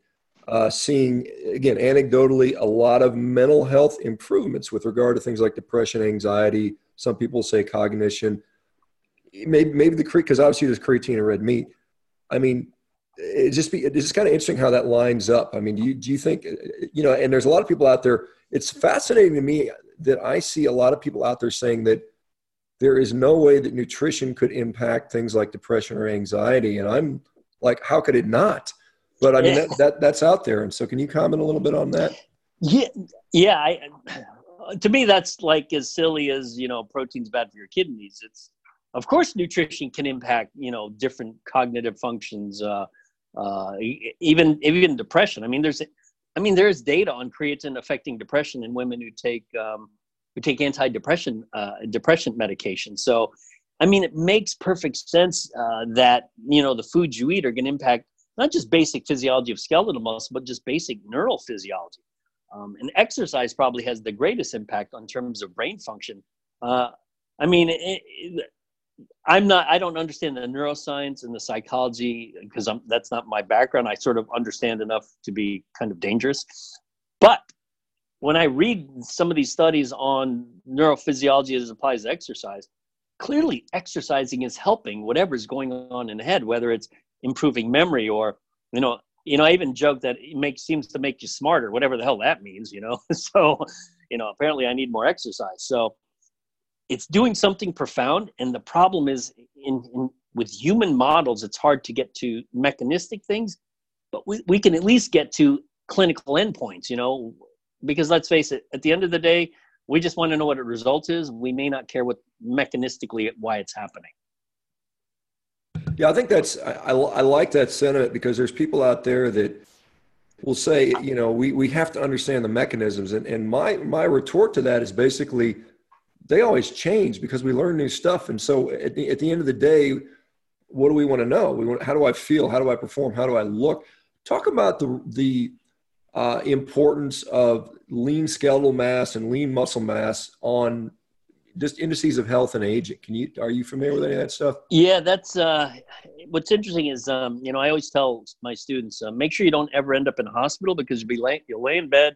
Uh, seeing again anecdotally a lot of mental health improvements with regard to things like depression, anxiety, some people say cognition. Maybe maybe the because obviously there's creatine in red meat. I mean, it just be it's just kind of interesting how that lines up. I mean, do you do you think you know? And there's a lot of people out there. It's fascinating to me that I see a lot of people out there saying that there is no way that nutrition could impact things like depression or anxiety, and I'm like, how could it not? But I mean, that, that that's out there. And so, can you comment a little bit on that? Yeah, yeah. I, to me that's like as silly as you know protein's bad for your kidneys. It's of course nutrition can impact you know different cognitive functions uh, uh, even even depression. I mean there's i mean there's data on creatine affecting depression in women who take um, who take antidepressant uh, depression medication. So i mean it makes perfect sense uh, that you know the foods you eat are going to impact not just basic physiology of skeletal muscle but just basic neural physiology Um, and exercise probably has the greatest impact on terms of brain function. Uh, I mean, it, it, I'm not. I don't understand the neuroscience and the psychology because That's not my background. I sort of understand enough to be kind of dangerous, but when I read some of these studies on neurophysiology as it applies to exercise, clearly exercising is helping whatever's going on in the head, whether it's improving memory or you know you know i even joke that it makes seems to make you smarter whatever the hell that means you know? So you know apparently i need more exercise. So it's doing something profound and the problem is in, in with human models it's hard to get to mechanistic things but we, we can at least get to clinical endpoints you know? Because let's face it at the end of the day we just want to know what the result is. We may not care what mechanistically why it's happening yeah, I think that's I, I like that sentiment because there's people out there that will say, you know, we, we have to understand the mechanisms. And, and my, my retort to that is basically they always change because we learn new stuff. And so at the, at the end of the day, what do we want to know? We want, how do I feel? How do I perform? How do I look? Talk about the, the uh, importance of lean skeletal mass and lean muscle mass on just indices of health and aging. Can you are you familiar with any of that stuff? Yeah, that's uh, what's interesting is um, you know I always tell my students uh, make sure you don't ever end up in a hospital because you'll be lay, you'll lay in bed,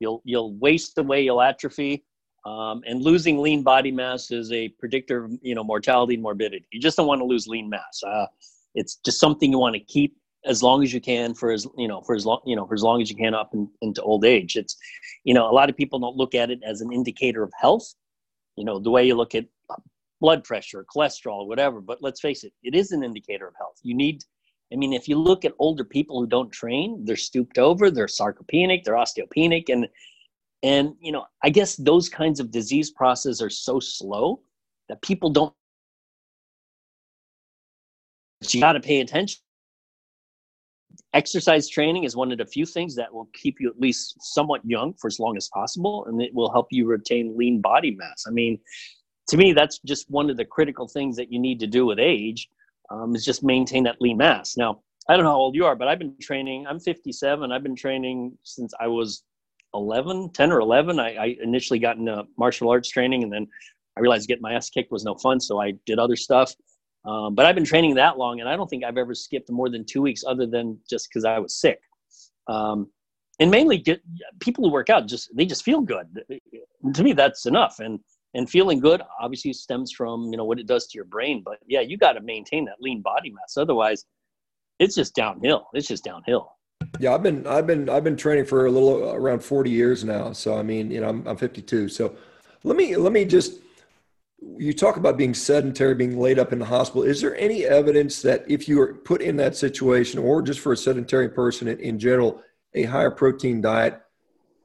you'll you'll waste away, you'll atrophy, um, and losing lean body mass is a predictor of you know mortality and morbidity. You just don't want to lose lean mass. Uh, it's just something you want to keep as long as you can for as you know for as long you know for as long as you can up in, into old age. It's you know a lot of people don't look at it as an indicator of health you know the way you look at uh, blood pressure cholesterol whatever but let's face it it is an indicator of health. You need i mean if you look at older people who don't train they're stooped over they're sarcopenic they're osteopenic and and you know i guess those kinds of disease processes are so slow that people don't you got to pay attention exercise training is one of the few things that will keep you at least somewhat young for as long as possible and it will help you retain lean body mass. I mean to me that's just one of the critical things that you need to do with age um, is just maintain that lean mass. Now i don't know how old you are but i've been training i'm 57 i've been training since i was 11 10 or 11 i, I initially got into martial arts training and then i realized getting my ass kicked was no fun so i did other stuff um, but I've been training that long, and I don't think I've ever skipped more than two weeks, other than just because I was sick. Um, and mainly, get, people who work out just they just feel good. To me, that's enough. And and feeling good obviously stems from you know what it does to your brain. But yeah, you got to maintain that lean body mass. Otherwise, it's just downhill. It's just downhill. Yeah, I've been I've been I've been training for a little around 40 years now. So I mean, you know, I'm, I'm 52. So let me let me just you talk about being sedentary, being laid up in the hospital. Is there any evidence that if you are put in that situation, or just for a sedentary person in, in general, a higher protein diet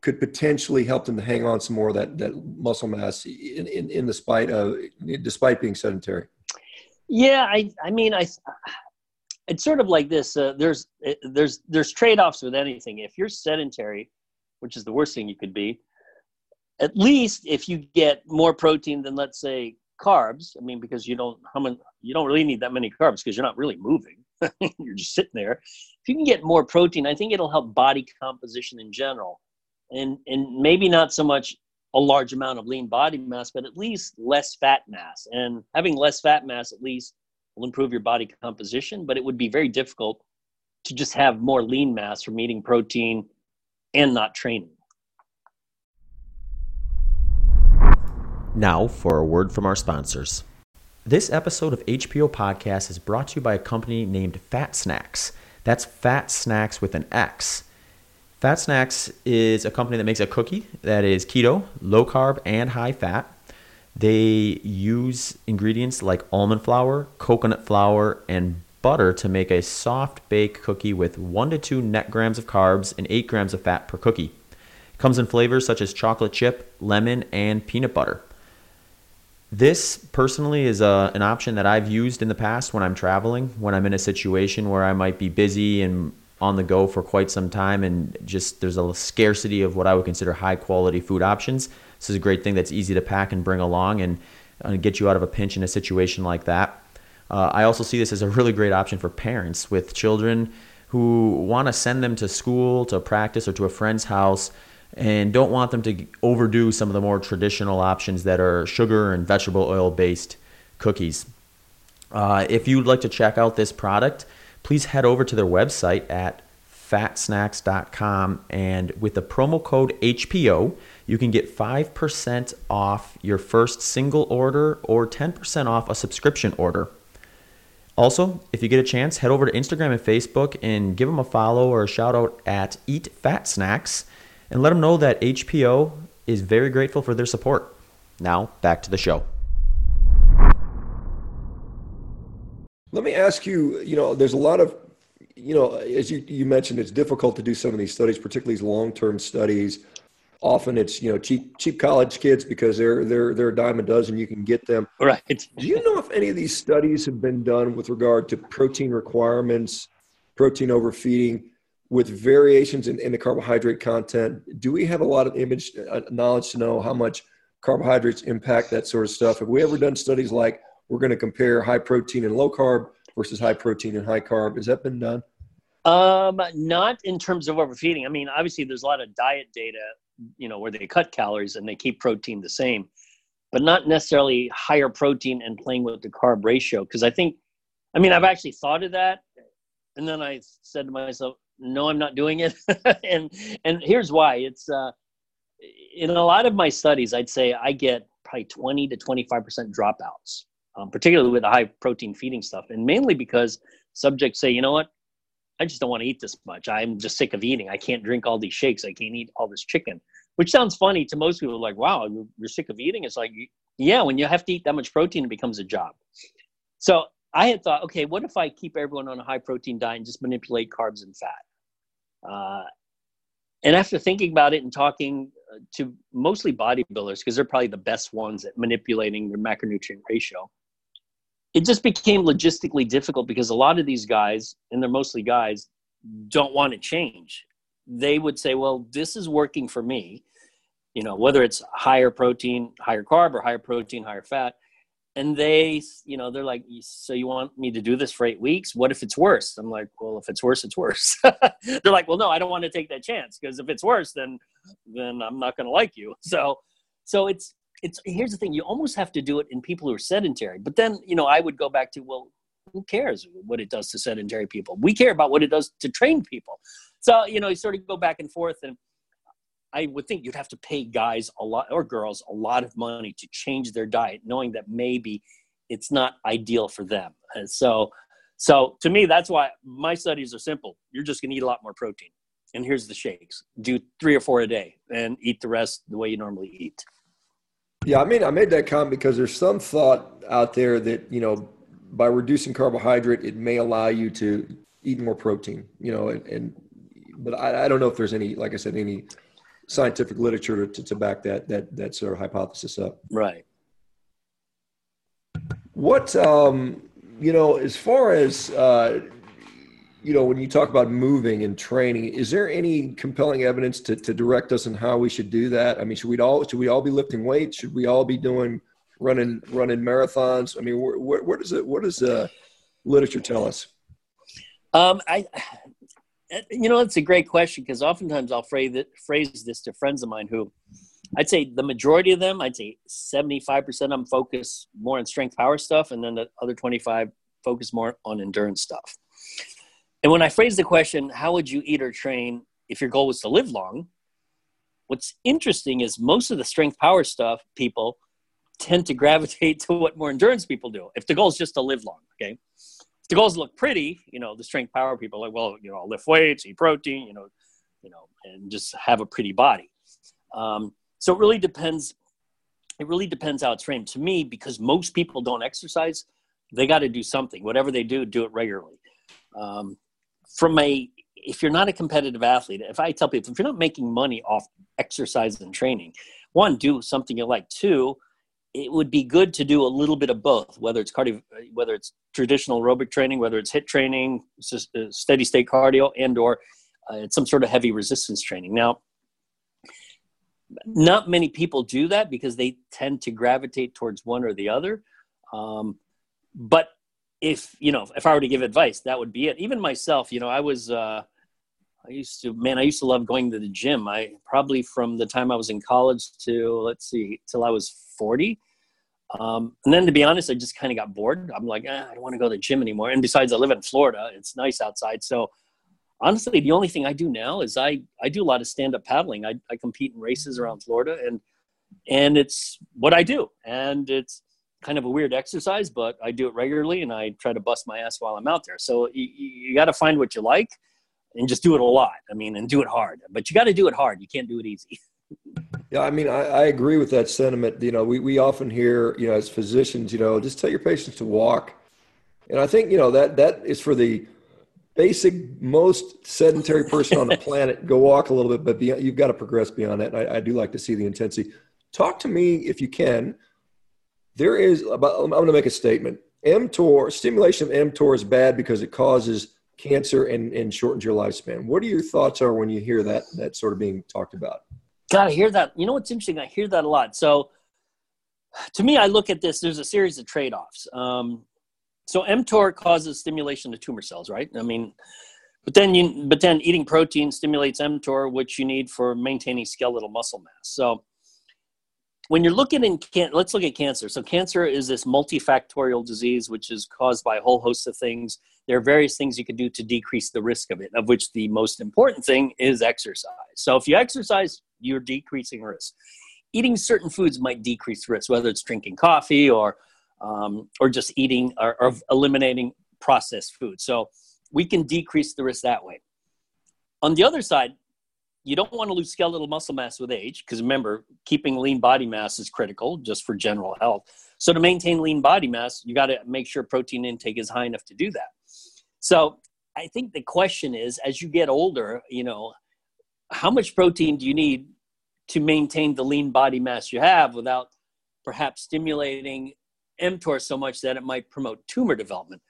could potentially help them to hang on some more of that, that muscle mass in, in, in the spite of, despite being sedentary? Yeah, I, I mean, I, it's sort of like this. Uh, there's, there's, there's trade-offs with anything. If you're sedentary, which is the worst thing you could be, at least if you get more protein than let's say carbs i mean because you don't how many you don't really need that many carbs because you're not really moving. You're just sitting there. If you can get more protein i think it'll help body composition in general. And and maybe not so much a large amount of lean body mass but at least less fat mass. And having less fat mass at least will improve your body composition but it would be very difficult to just have more lean mass from eating protein and not training Now for a word from our sponsors. This episode of HPO Podcast is brought to you by a company named Fat Snacks. That's Fat Snacks with an X. Fat Snacks is a company that makes a cookie that is keto, low carb, and high fat. They use ingredients like almond flour, coconut flour, and butter to make a soft bake cookie with 1 to 2 net grams of carbs and 8 grams of fat per cookie. It comes in flavors such as chocolate chip, lemon, and peanut butter. This personally is a, uh, an option that I've used in the past when I'm traveling, when I'm in a situation where I might be busy and on the go for quite some time and just there's a scarcity of what I would consider high quality food options. This is a great thing that's easy to pack and bring along and uh, get you out of a pinch in a situation like that. Uh, I also see this as a really great option for parents with children who want to send them to school, to practice, or to a friend's house and don't want them to overdo some of the more traditional options that are sugar and vegetable oil based cookies. Uh, if you'd like to check out this product, please head over to their website at fatsnacks.com and with the promo code HPO, you can get 5% off your first single order or 10% off a subscription order. Also, if you get a chance, head over to Instagram and Facebook and give them a follow or a shout out at Eat Fat Snacks and let them know that HPO is very grateful for their support. Now, back to the show. Let me ask you, you know, there's a lot of, you know, as you, you mentioned, it's difficult to do some of these studies, particularly these long-term studies. Often it's, you know, cheap, cheap college kids because they're, they're, they're a dime a dozen. You can get them. Right. Do you know if any of these studies have been done with regard to protein requirements, protein overfeeding? With variations in, in, the carbohydrate content, do we have a lot of image uh, knowledge to know how much carbohydrates impact that sort of stuff? Have we ever done studies like we're going to compare high protein and low carb versus high protein and high carb? Has that been done? Um, not in terms of overfeeding. I mean, obviously, there's a lot of diet data, you know, where they cut calories and they keep protein the same, but not necessarily higher protein and playing with the carb ratio. Because I think, I mean, I've actually thought of that, and then I said to myself, no i'm not doing it. And and here's why. It's uh in a lot of my studies i'd say i get probably 20 to 25% dropouts um, particularly with the high protein feeding stuff. And mainly because subjects say you know what? I just don't want to eat this much. I'm just sick of eating. I can't drink all these shakes. I can't eat all this chicken. Which sounds funny to most people like wow you're sick of eating. It's like yeah when you have to eat that much protein it becomes a job. So I had thought, okay, what if I keep everyone on a high protein diet and just manipulate carbs and fat? Uh, and after thinking about it and talking uh, to mostly bodybuilders, because they're probably the best ones at manipulating their macronutrient ratio, it just became logistically difficult because a lot of these guys, and they're mostly guys, don't want to change. They would say, well, this is working for me. You know, whether it's higher protein, higher carb, or higher protein, higher fat and they you know they're like so you want me to do this for eight weeks? What if it's worse? I'm like well if it's worse it's worse. They're like well no i don't want to take that chance because if it's worse then then i'm not going to like you. So so it's it's here's the thing you almost have to do it in people who are sedentary but then you know i would go back to well who cares what it does to sedentary people? We care about what it does to train people. So you know you sort of go back and forth and I would think you'd have to pay guys a lot or girls a lot of money to change their diet, knowing that maybe it's not ideal for them. And so, so to me, that's why my studies are simple. You're just going to eat a lot more protein. And here's the shakes: do three or four a day, and eat the rest the way you normally eat. Yeah, I mean, I made that comment because there's some thought out there that you know, by reducing carbohydrate, it may allow you to eat more protein. You know, and, and but I, I don't know if there's any, like I said, any scientific literature to, to back that that that sort of hypothesis up. Right. What um, you know, as far as uh, you know, when you talk about moving and training, is there any compelling evidence to, to direct us on how we should do that? I mean, should we all should we all be lifting weights? Should we all be doing running running marathons? I mean, where, where, where does it what does the literature tell us? Um, I uh, Uh, you know, it's a great question because oftentimes I'll phrase, it, phrase this to friends of mine who I'd say the majority of them, I'd say 75% of them focus more on strength power stuff, and then the other 25 focus more on endurance stuff. And when I phrase the question, how would you eat or train if your goal was to live long? What's interesting is most of the strength power stuff people tend to gravitate to what more endurance people do. If the goal is just to live long, okay? If the goals look pretty, you know, the strength power people like, well, you know, I'll lift weights, eat protein, you know, you know, and just have a pretty body. Um, so it really depends. It really depends how it's framed. To me, because most people don't exercise, they got to do something. Whatever they do, do it regularly. Um, from a, if you're not a competitive athlete, if I tell people, if you're not making money off exercise and training, one, do something you like. Two, it would be good to do a little bit of both, whether it's cardio, whether it's traditional aerobic training, whether it's HIIT training, uh, steady state cardio, and or uh, it's some sort of heavy resistance training. Now, not many people do that because they tend to gravitate towards one or the other. Um, but if you know, if I were to give advice, that would be it. Even myself, you know, I was uh, I used to, man, I used to love going to the gym. I probably from the time I was in college to, let's see, till I was 40. Um, and then to be honest, I just kind of got bored. I'm like, eh, I don't want to go to the gym anymore. And besides, I live in Florida. It's nice outside. So honestly, the only thing I do now is I, I do a lot of stand up paddling. I, I compete in races around Florida and, and it's what I do. And it's kind of a weird exercise, but I do it regularly and I try to bust my ass while I'm out there. So you, you got to find what you like and just do it a lot. I mean, and do it hard. But you got to do it hard. You can't do it easy. Yeah, I mean, I, I, agree with that sentiment. You know, we, we often hear, you know, as physicians, you know, just tell your patients to walk. And I think, you know, that that is for the basic, most sedentary person on the planet. Go walk a little bit, but beyond, you've got to progress beyond that. And I, I do like to see the intensity. Talk to me, if you can. There is, about, I'm going to make a statement. mTOR, stimulation of mTOR is bad because it causes cancer and, and shortens your lifespan. What are your thoughts are when you hear that that sort of being talked about? God, I hear that. You know what's interesting? I hear that a lot. So to me, I look at this, there's a series of trade-offs. Um, so mTOR causes stimulation to tumor cells, right? I mean, but then you, but then eating protein stimulates mTOR, which you need for maintaining skeletal muscle mass. So when you're looking in can let's look at cancer so cancer is this multifactorial disease which is caused by a whole host of things there are various things you can do to decrease the risk of it of which the most important thing is exercise so if you exercise you're decreasing risk. Eating certain foods might decrease risk whether it's drinking coffee or um, or just eating or, or eliminating processed food. So we can decrease the risk that way. On the other side you don't want to lose skeletal muscle mass with age because remember keeping lean body mass is critical just for general health. So to maintain lean body mass you got to make sure protein intake is high enough to do that. So i think the question is as you get older you know how much protein do you need to maintain the lean body mass you have without perhaps stimulating mTOR so much that it might promote tumor development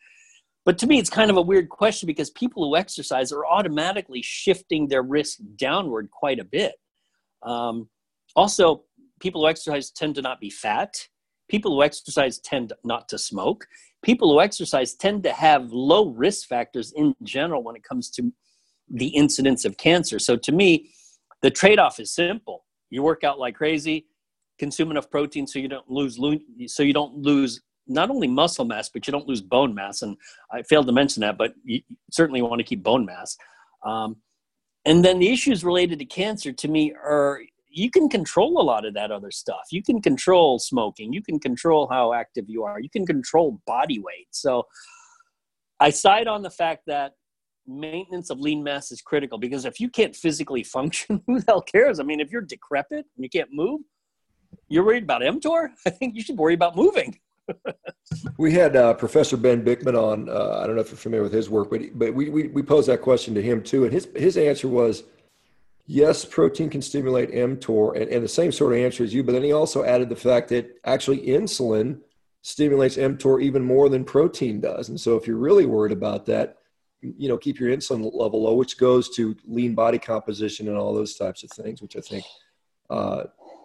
but to me, it's kind of a weird question because people who exercise are automatically shifting their risk downward quite a bit. Um, also, people who exercise tend to not be fat. People who exercise tend not to smoke. People who exercise tend to have low risk factors in general when it comes to the incidence of cancer. So to me, the trade off is simple. You work out like crazy, consume enough protein so you don't lose so you don't lose not only muscle mass, but you don't lose bone mass. And I failed to mention that, but you certainly want to keep bone mass. Um, and then the issues related to cancer to me are you can control a lot of that other stuff. You can control smoking. You can control how active you are. You can control body weight. So I side on the fact that maintenance of lean mass is critical because if you can't physically function, who the hell cares? I mean, if you're decrepit and you can't move, you're worried about mTOR? I think you should worry about moving we had uh, Professor Ben Bikman on. Uh, I don't know if you're familiar with his work, but but we, we we posed that question to him too, and his his answer was, yes, protein can stimulate mTOR, and, and the same sort of answer as you. But then he also added the fact that actually insulin stimulates mTOR even more than protein does, and so if you're really worried about that, you know, keep your insulin level low, which goes to lean body composition and all those types of things, which I think. Uh,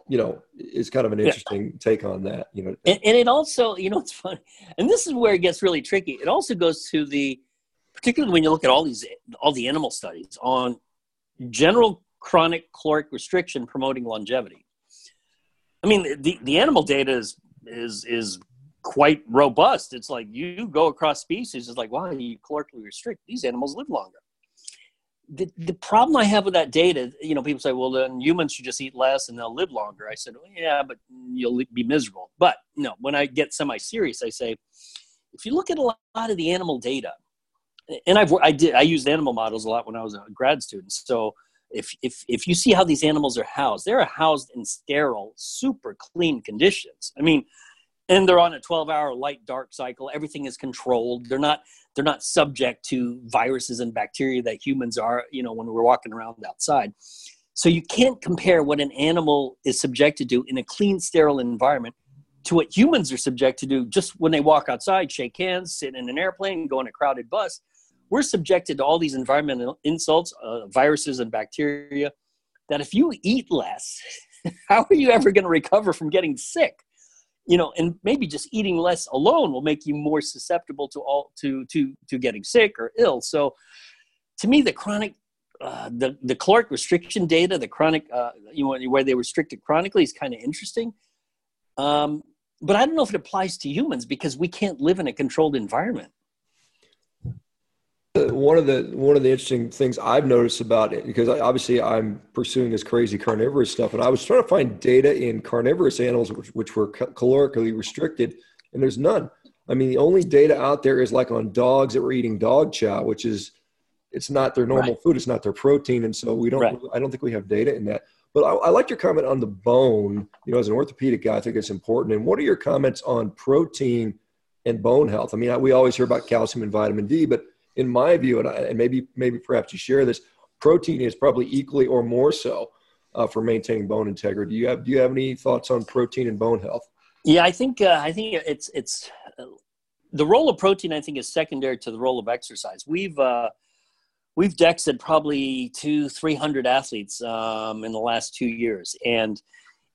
you know, is kind of an interesting yeah. take on that. You know, and, and, it also, you know, it's funny, and this is where it gets really tricky. It also goes to the, particularly when you look at all these all the animal studies on general chronic caloric restriction promoting longevity. I mean, the the animal data is is is quite robust. It's like you go across species, it's like, wow, you calorically restrict these animals live longer the, the problem I have with that data, you know, people say, well, then humans should just eat less and they'll live longer. I said, well, yeah, but you'll be miserable. But no, when I get semi serious, I say, if you look at a lot of the animal data, and I've I did I used animal models a lot when I was a grad student. So if if if you see how these animals are housed, they're housed in sterile, super clean conditions. I mean, and they're on a 12 hour light dark cycle. Everything is controlled. They're not they're not subject to viruses and bacteria that humans are you know when we're walking around outside. So you can't compare what an animal is subjected to in a clean sterile environment to what humans are subjected to just when they walk outside shake hands sit in an airplane go in a crowded bus. We're subjected to all these environmental insults uh, viruses and bacteria that if you eat less how are you ever going to recover from getting sick you know and maybe just eating less alone will make you more susceptible to all to to to getting sick or ill so to me the chronic uh, the the caloric restriction data, the chronic, uh, you know, where they restricted chronically is kind of interesting. Um, but I don't know if it applies to humans because we can't live in a controlled environment. One of the one of the interesting things I've noticed about it because obviously I'm pursuing this crazy carnivorous stuff, and I was trying to find data in carnivorous animals which, which were calorically restricted, and there's none. I mean, the only data out there is like on dogs that were eating dog chow, which is it's not their normal right. food, it's not their protein, and so we don't. Right. I don't think we have data in that. But I, I like your comment on the bone. You know, as an orthopedic guy, I think it's important. And what are your comments on protein and bone health? I mean, we always hear about calcium and vitamin D, but in my view, and, I, and maybe maybe perhaps you share this, protein is probably equally or more so uh, for maintaining bone integrity. Do you have do you have any thoughts on protein and bone health? Yeah, I think uh, I think it's it's uh, the role of protein. I think is secondary to the role of exercise. We've uh, we've dexed probably two three hundred athletes um, in the last two years, and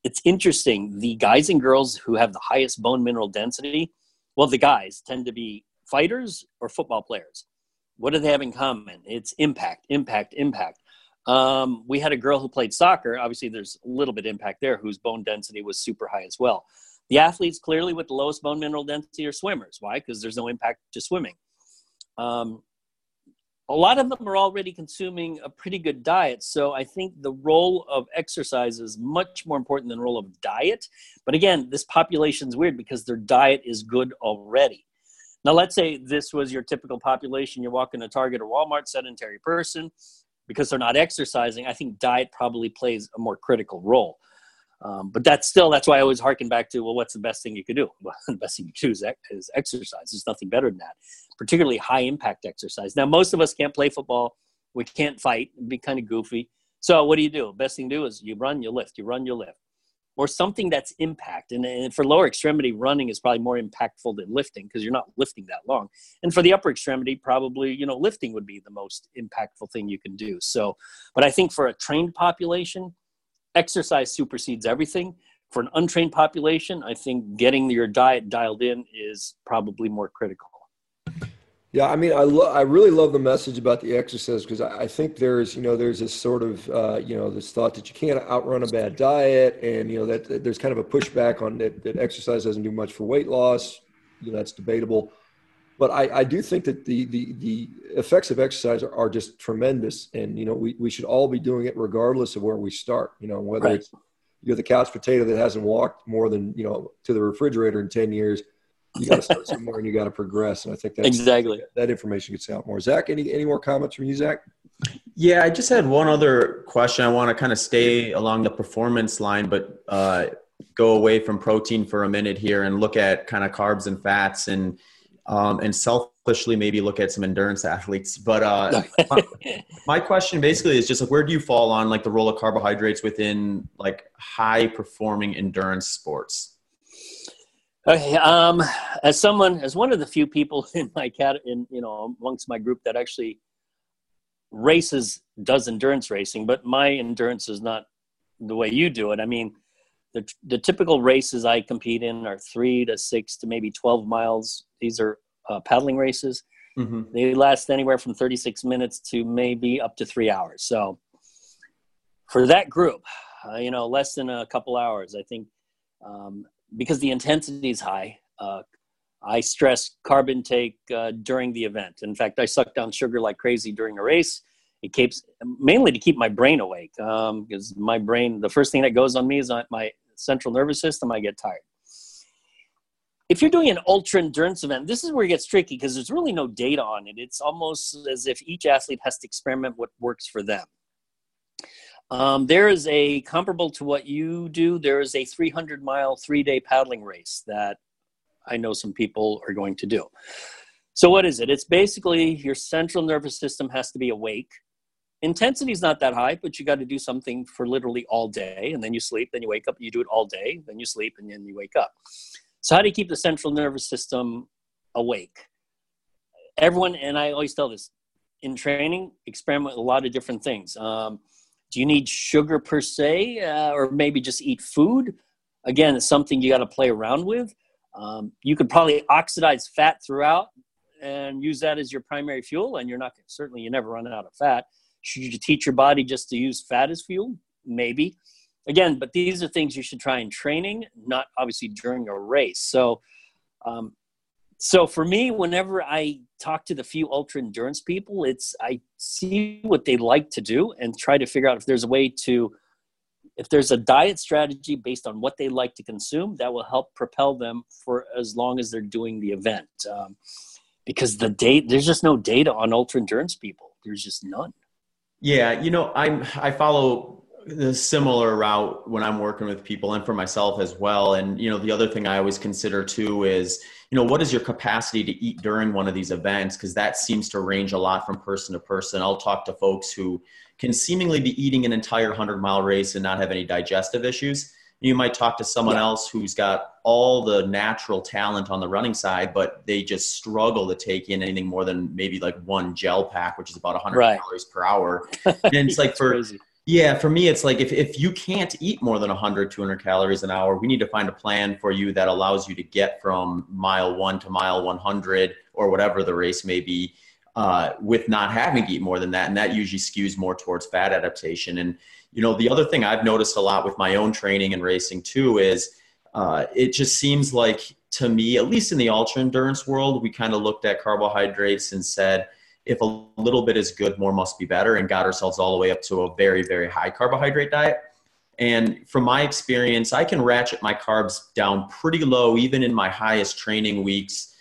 it's interesting. The guys and girls who have the highest bone mineral density, well, the guys tend to be fighters or football players. What do they have in common? It's impact, impact, impact. Um, we had a girl who played soccer. Obviously, there's a little bit impact there, whose bone density was super high as well. The athletes clearly with the lowest bone mineral density are swimmers. Why? Because there's no impact to swimming. Um, a lot of them are already consuming a pretty good diet. So I think the role of exercise is much more important than the role of diet. But again, this population is weird because their diet is good already. Now, let's say this was your typical population. You're walking to Target or Walmart, sedentary person, because they're not exercising. I think diet probably plays a more critical role. Um, but that's still that's why I always harken back to well, what's the best thing you could do? Well, the best thing you is, is exercise. There's nothing better than that, particularly high impact exercise. Now, most of us can't play football. We can't fight. It'd be kind of goofy. So, what do you do? Best thing to do is you run, you lift, you run, you lift or something that's impact. And, and for lower extremity, running is probably more impactful than lifting because you're not lifting that long. And for the upper extremity, probably, you know, lifting would be the most impactful thing you can do. So, but I think for a trained population, exercise supersedes everything. For an untrained population, I think getting your diet dialed in is probably more critical. Yeah, I mean, I lo- I really love the message about the exercise because I, I, think there's you know there's this sort of uh, you know this thought that you can't outrun a bad diet, and you know that, that there's kind of a pushback on that, that exercise doesn't do much for weight loss. You know that's debatable, but I, I do think that the the the effects of exercise are, are just tremendous, and you know we, we should all be doing it regardless of where we start. You know whether right. it's you're the couch potato that hasn't walked more than you know to the refrigerator in ten years you got to start somewhere and you got to progress. And I think that's exactly that information gets out more. Zach, any any more comments from you, Zach? Yeah, I just had one other question. I want to kind of stay along the performance line, but uh, go away from protein for a minute here and look at kind of carbs and fats and um, and selfishly maybe look at some endurance athletes. But uh, my, my question basically is just like where do you fall on like the role of carbohydrates within like high performing endurance sports? Okay, um, as someone, as one of the few people in my cat, in you know, amongst my group that actually races, does endurance racing, but my endurance is not the way you do it. I mean, the the typical races I compete in are three to six to maybe twelve miles. These are uh, paddling races. Mm-hmm. They last anywhere from thirty six minutes to maybe up to three hours. So, for that group, uh, you know, less than a couple hours, I think. Um, because the intensity is high, uh, I stress carb intake uh, during the event. In fact, I suck down sugar like crazy during a race. It keeps mainly to keep my brain awake because um, my brain, the first thing that goes on me is my central nervous system. I get tired. If you're doing an ultra endurance event, this is where it gets tricky because there's really no data on it. It's almost as if each athlete has to experiment what works for them. Um, there is a comparable to what you do. There is a 300 mile, three day paddling race that I know some people are going to do. So, what is it? It's basically your central nervous system has to be awake. Intensity is not that high, but you got to do something for literally all day, and then you sleep, then you wake up, you do it all day, then you sleep, and then you wake up. So, how do you keep the central nervous system awake? Everyone, and I always tell this in training, experiment with a lot of different things. Um, do you need sugar per se, uh, or maybe just eat food? Again, it's something you got to play around with. Um, you could probably oxidize fat throughout and use that as your primary fuel, and you're not certainly you never run out of fat. Should you teach your body just to use fat as fuel? Maybe. Again, but these are things you should try in training, not obviously during a race. So, um, so for me, whenever I talk to the few ultra endurance people, it's I see what they like to do and try to figure out if there's a way to if there's a diet strategy based on what they like to consume, that will help propel them for as long as they're doing the event. Um, because the date, there's just no data on ultra endurance people. There's just none. Yeah, you know, I'm I follow the similar route when I'm working with people and for myself as well. And you know, the other thing I always consider too is, you know, what is your capacity to eat during one of these events? Because that seems to range a lot from person to person. I'll talk to folks who can seemingly be eating an entire 100 mile race and not have any digestive issues. You might talk to someone yeah. else who's got all the natural talent on the running side, but they just struggle to take in anything more than maybe like one gel pack, which is about 100 right. calories per hour. And it's like for crazy. Yeah, for me, it's like if, if you can't eat more than 100, 200 calories an hour, we need to find a plan for you that allows you to get from mile one to mile 100 or whatever the race may be uh, with not having to eat more than that. And that usually skews more towards fat adaptation. And, you know, the other thing I've noticed a lot with my own training and racing too is uh, it just seems like to me, at least in the ultra endurance world, we kind of looked at carbohydrates and said, if a little bit is good, more must be better, and got ourselves all the way up to a very, very high carbohydrate diet. And from my experience, I can ratchet my carbs down pretty low, even in my highest training weeks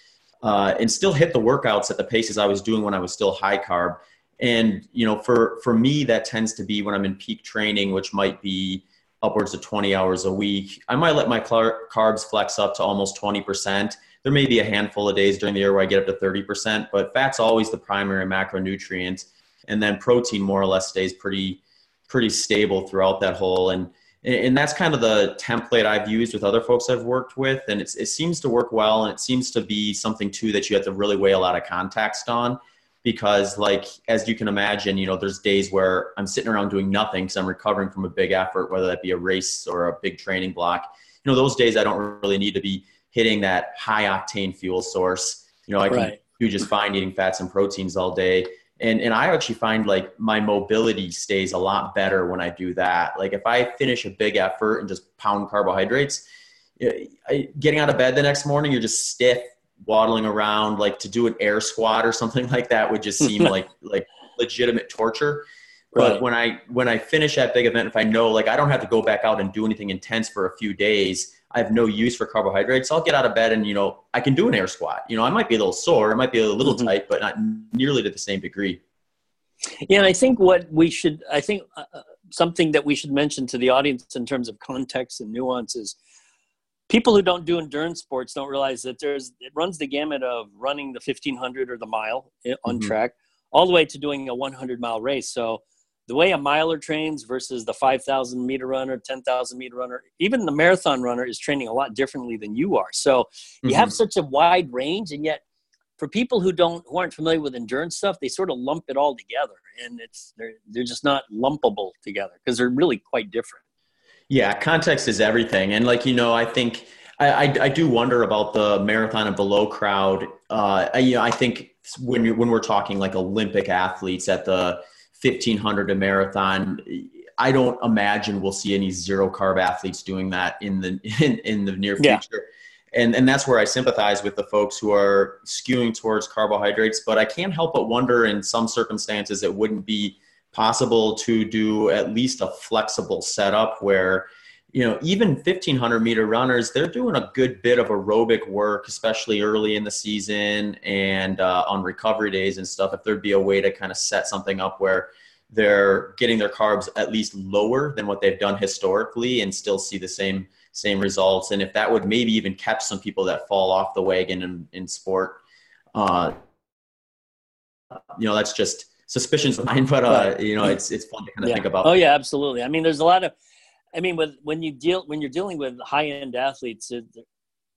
uh, and still hit the workouts at the paces I was doing when I was still high carb. And you know, for for me, that tends to be when I'm in peak training, which might be upwards of 20 hours a week. I might let my carbs flex up to almost 20%. There may be a handful of days during the year where I get up to 30%, but fat's always the primary macronutrient, and then protein more or less stays pretty pretty stable throughout that whole. And and that's kind of the template I've used with other folks I've worked with, and it seems to work well, and it seems to be something too that you have to really weigh a lot of context on, because like as you can imagine, you know, there's days where I'm sitting around doing nothing because I'm recovering from a big effort, whether that be a race or a big training block. You know, those days I don't really need to be hitting that high octane fuel source. You know, I can right. do just fine eating fats and proteins all day and and i actually find like my mobility stays a lot better when i do that like if i finish a big effort and just pound carbohydrates getting out of bed the next morning you're just stiff waddling around like to do an air squat or something like that would just seem like like legitimate torture but right. when i when i finish that big event if i know like i don't have to go back out and do anything intense for a few days I have no use for carbohydrates. I'll get out of bed and, you know, I can do an air squat. You know, I might be a little sore, it might be a little mm-hmm. tight, but not nearly to the same degree. Yeah, and I think what we should, I think uh, uh, something that we should mention to the audience in terms of context and nuances. People who don't do endurance sports don't realize that there's it runs the gamut of running the 1500 or the mile eh, on mm-hmm. track all the way to doing a 100 mile race. So the way a miler trains versus the 5,000 meter runner, 10,000 meter runner, even the marathon runner is training a lot differently than you are. So you mm-hmm. have such a wide range, and yet for people who don't who aren't familiar with endurance stuff, they sort of lump it all together, and it's they're they're just not lumpable together because they're really quite different. Yeah, context is everything, and like you know, I think. I, I, I do wonder about the marathon and below crowd. Uh, I, you know, I think when you when we're talking like Olympic athletes at the 1500 a marathon i don't imagine we'll see any zero carb athletes doing that in the in, in the near future yeah. and and that's where i sympathize with the folks who are skewing towards carbohydrates but i can't help but wonder in some circumstances it wouldn't be possible to do at least a flexible setup where you know even 1500 meter runners they're doing a good bit of aerobic work especially early in the season and uh, on recovery days and stuff. If there'd be a way to kind of set something up where they're getting their carbs at least lower than what they've done historically and still see the same same results. And if that would maybe even catch some people that fall off the wagon in, in sport uh, you know that's just suspicions of mine but uh, you know it's it's fun to kind of yeah. think about. Oh yeah absolutely. I mean there's a lot of I mean, with when you deal when you're dealing with high end athletes, it,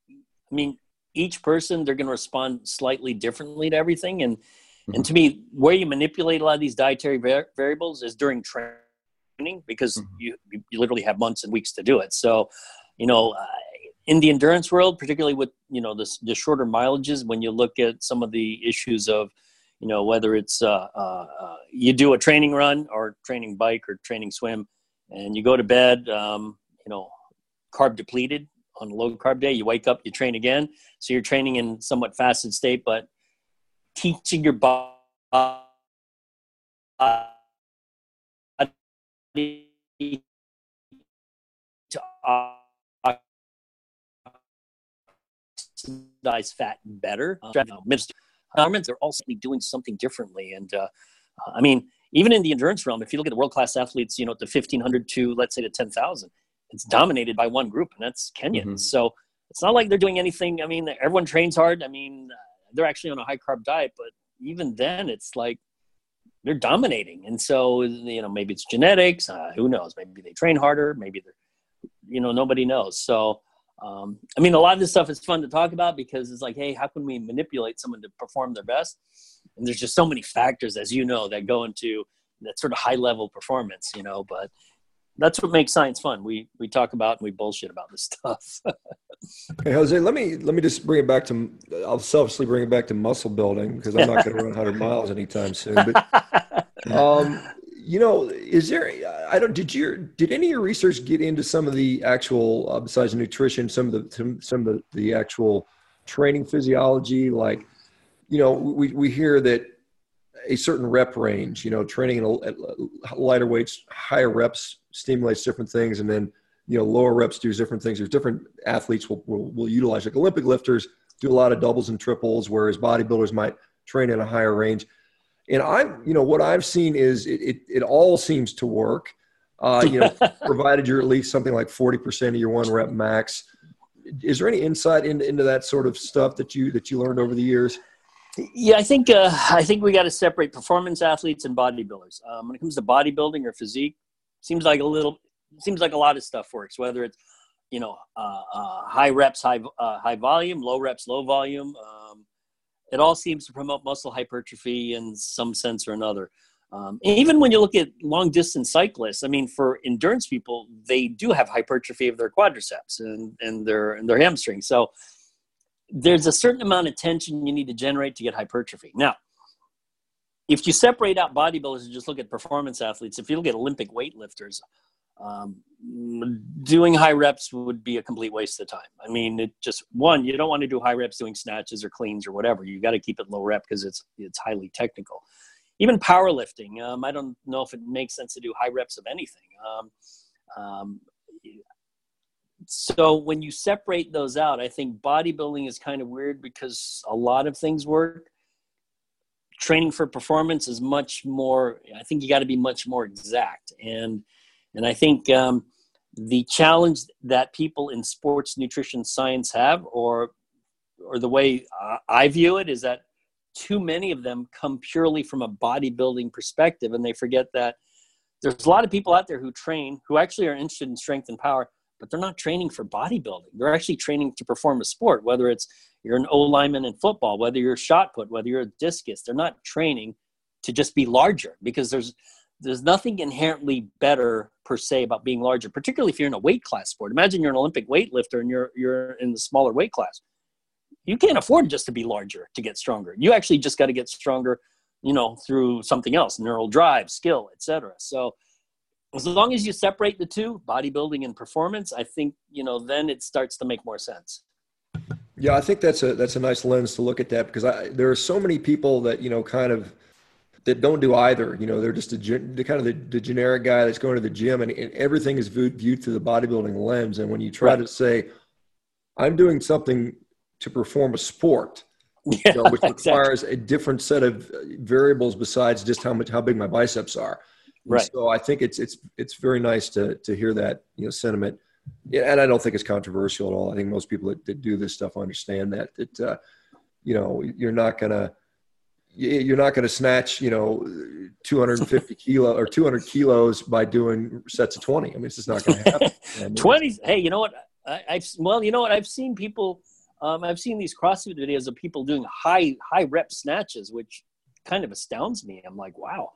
I mean, each person they're going to respond slightly differently to everything, and mm-hmm. and to me, where you manipulate a lot of these dietary var- variables is during training because mm-hmm. you you literally have months and weeks to do it. So, you know, uh, in the endurance world, particularly with you know the, the shorter mileages, when you look at some of the issues of you know whether it's uh, uh, uh, you do a training run or training bike or training swim and you go to bed um, you know carb depleted on a low carb day you wake up you train again so you're training in somewhat fasted state but teaching your body to oxidize fat better. Uh, they're also doing something differently. And uh, I mean, even in the endurance realm, if you look at the world class athletes, you know, the 1500 to let's say the 10,000, it's dominated by one group, and that's Kenyans. Mm-hmm. So it's not like they're doing anything. I mean, everyone trains hard. I mean, they're actually on a high carb diet, but even then, it's like they're dominating. And so, you know, maybe it's genetics. Uh, who knows? Maybe they train harder. Maybe they're, you know, nobody knows. So, um, I mean, a lot of this stuff is fun to talk about because it's like, hey, how can we manipulate someone to perform their best? And there's just so many factors, as you know, that go into that sort of high level performance, you know. But that's what makes science fun. We we talk about and we bullshit about this stuff. hey Jose, let me let me just bring it back to. I'll selfishly bring it back to muscle building because I'm not going to run 100 miles anytime soon. But um, you know, is there? I don't. Did your did any of your research get into some of the actual uh, besides nutrition, some of the some, some of the, the actual training physiology? Like, you know, we we hear that a certain rep range, you know, training at lighter weights, higher reps stimulates different things, and then you know lower reps do different things. There's different athletes will, will, will utilize like Olympic lifters do a lot of doubles and triples, whereas bodybuilders might train in a higher range. And I'm, you know, what I've seen is it it, it all seems to work. Uh, you know, provided you're at least something like 40% of your one rep max. Is there any insight into, into that sort of stuff that you that you learned over the years? Yeah, I think uh, I think we got to separate performance athletes and bodybuilders. Um, when it comes to bodybuilding or physique, seems like a little seems like a lot of stuff works. Whether it's you know uh, uh, high reps, high uh, high volume, low reps, low volume. Um, it all seems to promote muscle hypertrophy in some sense or another. Um, even when you look at long distance cyclists, I mean, for endurance people, they do have hypertrophy of their quadriceps and, and their and their hamstrings. So there's a certain amount of tension you need to generate to get hypertrophy. Now, if you separate out bodybuilders and just look at performance athletes, if you look at Olympic weightlifters, um, doing high reps would be a complete waste of time. I mean, it just one, you don't want to do high reps doing snatches or cleans or whatever. You got to keep it low rep because it's it's highly technical. Even powerlifting, um, I don't know if it makes sense to do high reps of anything. Um, um, so when you separate those out, I think bodybuilding is kind of weird because a lot of things work. Training for performance is much more. I think you got to be much more exact, and and I think um, the challenge that people in sports nutrition science have, or or the way I view it, is that too many of them come purely from a bodybuilding perspective, and they forget that there's a lot of people out there who train who actually are interested in strength and power but they're not training for bodybuilding. They're actually training to perform a sport, whether it's you're an O lineman in football, whether you're a shot put, whether you're a discus. They're not training to just be larger because there's there's nothing inherently better per se about being larger, particularly if you're in a weight class sport. Imagine you're an Olympic weightlifter and you're you're in the smaller weight class. You can't afford just to be larger to get stronger. You actually just got to get stronger, you know, through something else, neural drive, skill, etc. So as long as you separate the two, bodybuilding and performance, I think you know then it starts to make more sense. Yeah, I think that's a that's a nice lens to look at that because I, there are so many people that you know kind of that don't do either. You know, they're just a the kind of the, the generic guy that's going to the gym and, and everything is viewed, viewed through the bodybuilding lens. And when you try right. to say, "I'm doing something to perform a sport," yeah, you know, which requires exactly. a different set of variables besides just how much how big my biceps are Right. So I think it's it's it's very nice to to hear that you know sentiment, yeah, and I don't think it's controversial at all. I think most people that, that do this stuff understand that that uh, you know you're not gonna you're not going to snatch, you know, 250 kilo or 200 kilos by doing sets of 20. I mean, it's just not going to happen. 20. Hey, you know what? I, have well, you know what? I've seen people. Um, I've seen these CrossFit videos of people doing high high rep snatches, which kind of astounds me. I'm like, wow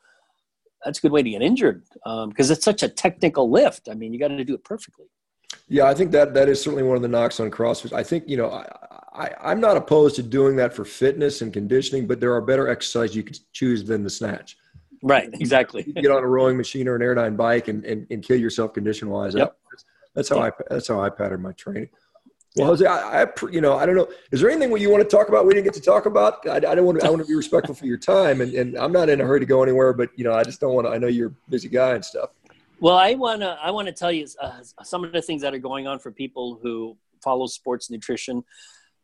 that's a good way to get injured because um, it's such a technical lift. I mean, you got to do it perfectly. Yeah, I think that that is certainly one of the knocks on CrossFit. I think you know, I, I, I'm not opposed to doing that for fitness and conditioning, but there are better exercises you could choose than the snatch. Right, exactly. You get on a rowing machine or an airdyne bike and, and, and kill yourself condition wise. Yep. That's, that's how I that's how I pattern my training. Well, Jose, I, I, you know, I don't know. Is there anything you want to talk about? We didn't get to talk about. I, I don't want to. I want to be respectful for your time, and, and I'm not in a hurry to go anywhere. But you know, I just don't want to. I know you're a busy guy and stuff. Well, I wanna I wanna tell you uh, some of the things that are going on for people who follow sports nutrition.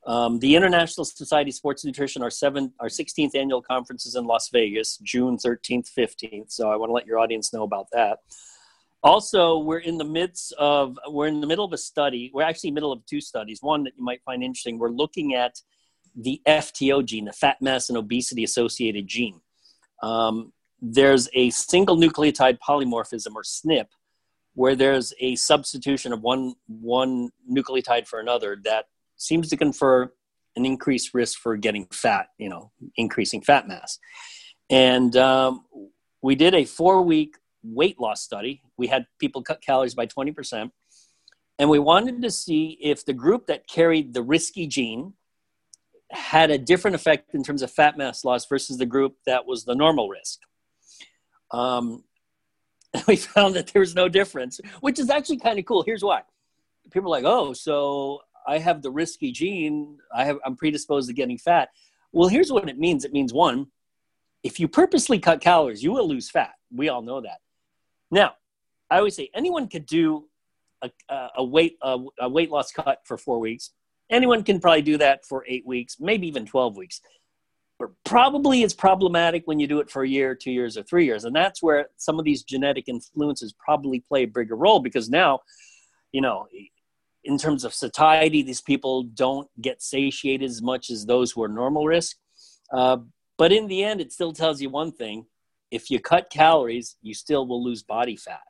Um, the International Society of Sports Nutrition, our seventh, our 16th annual conference is in Las Vegas, June 13th, 15th. So I want to let your audience know about that. Also, we're in the midst of we're in the middle of a study. We're actually middle of two studies. One that you might find interesting. We're looking at the FTO gene, the fat mass and obesity associated gene. Um, there's a single nucleotide polymorphism or SNP where there's a substitution of one one nucleotide for another that seems to confer an increased risk for getting fat, you know, increasing fat mass. And um, we did a four week weight loss study. We had people cut calories by 20%. And we wanted to see if the group that carried the risky gene had a different effect in terms of fat mass loss versus the group that was the normal risk. Um, we found that there was no difference, which is actually kind of cool. Here's why. People are like, oh, so I have the risky gene. I have, I'm predisposed to getting fat. Well, here's what it means. It means one, if you purposely cut calories, you will lose fat. We all know that. Now, I always say anyone could do a, a weight a, a weight loss cut for four weeks. Anyone can probably do that for eight weeks, maybe even twelve weeks. But probably it's problematic when you do it for a year, two years, or three years, and that's where some of these genetic influences probably play a bigger role because now, you know, in terms of satiety, these people don't get satiated as much as those who are normal risk. Uh, but in the end, it still tells you one thing if you cut calories, you still will lose body fat.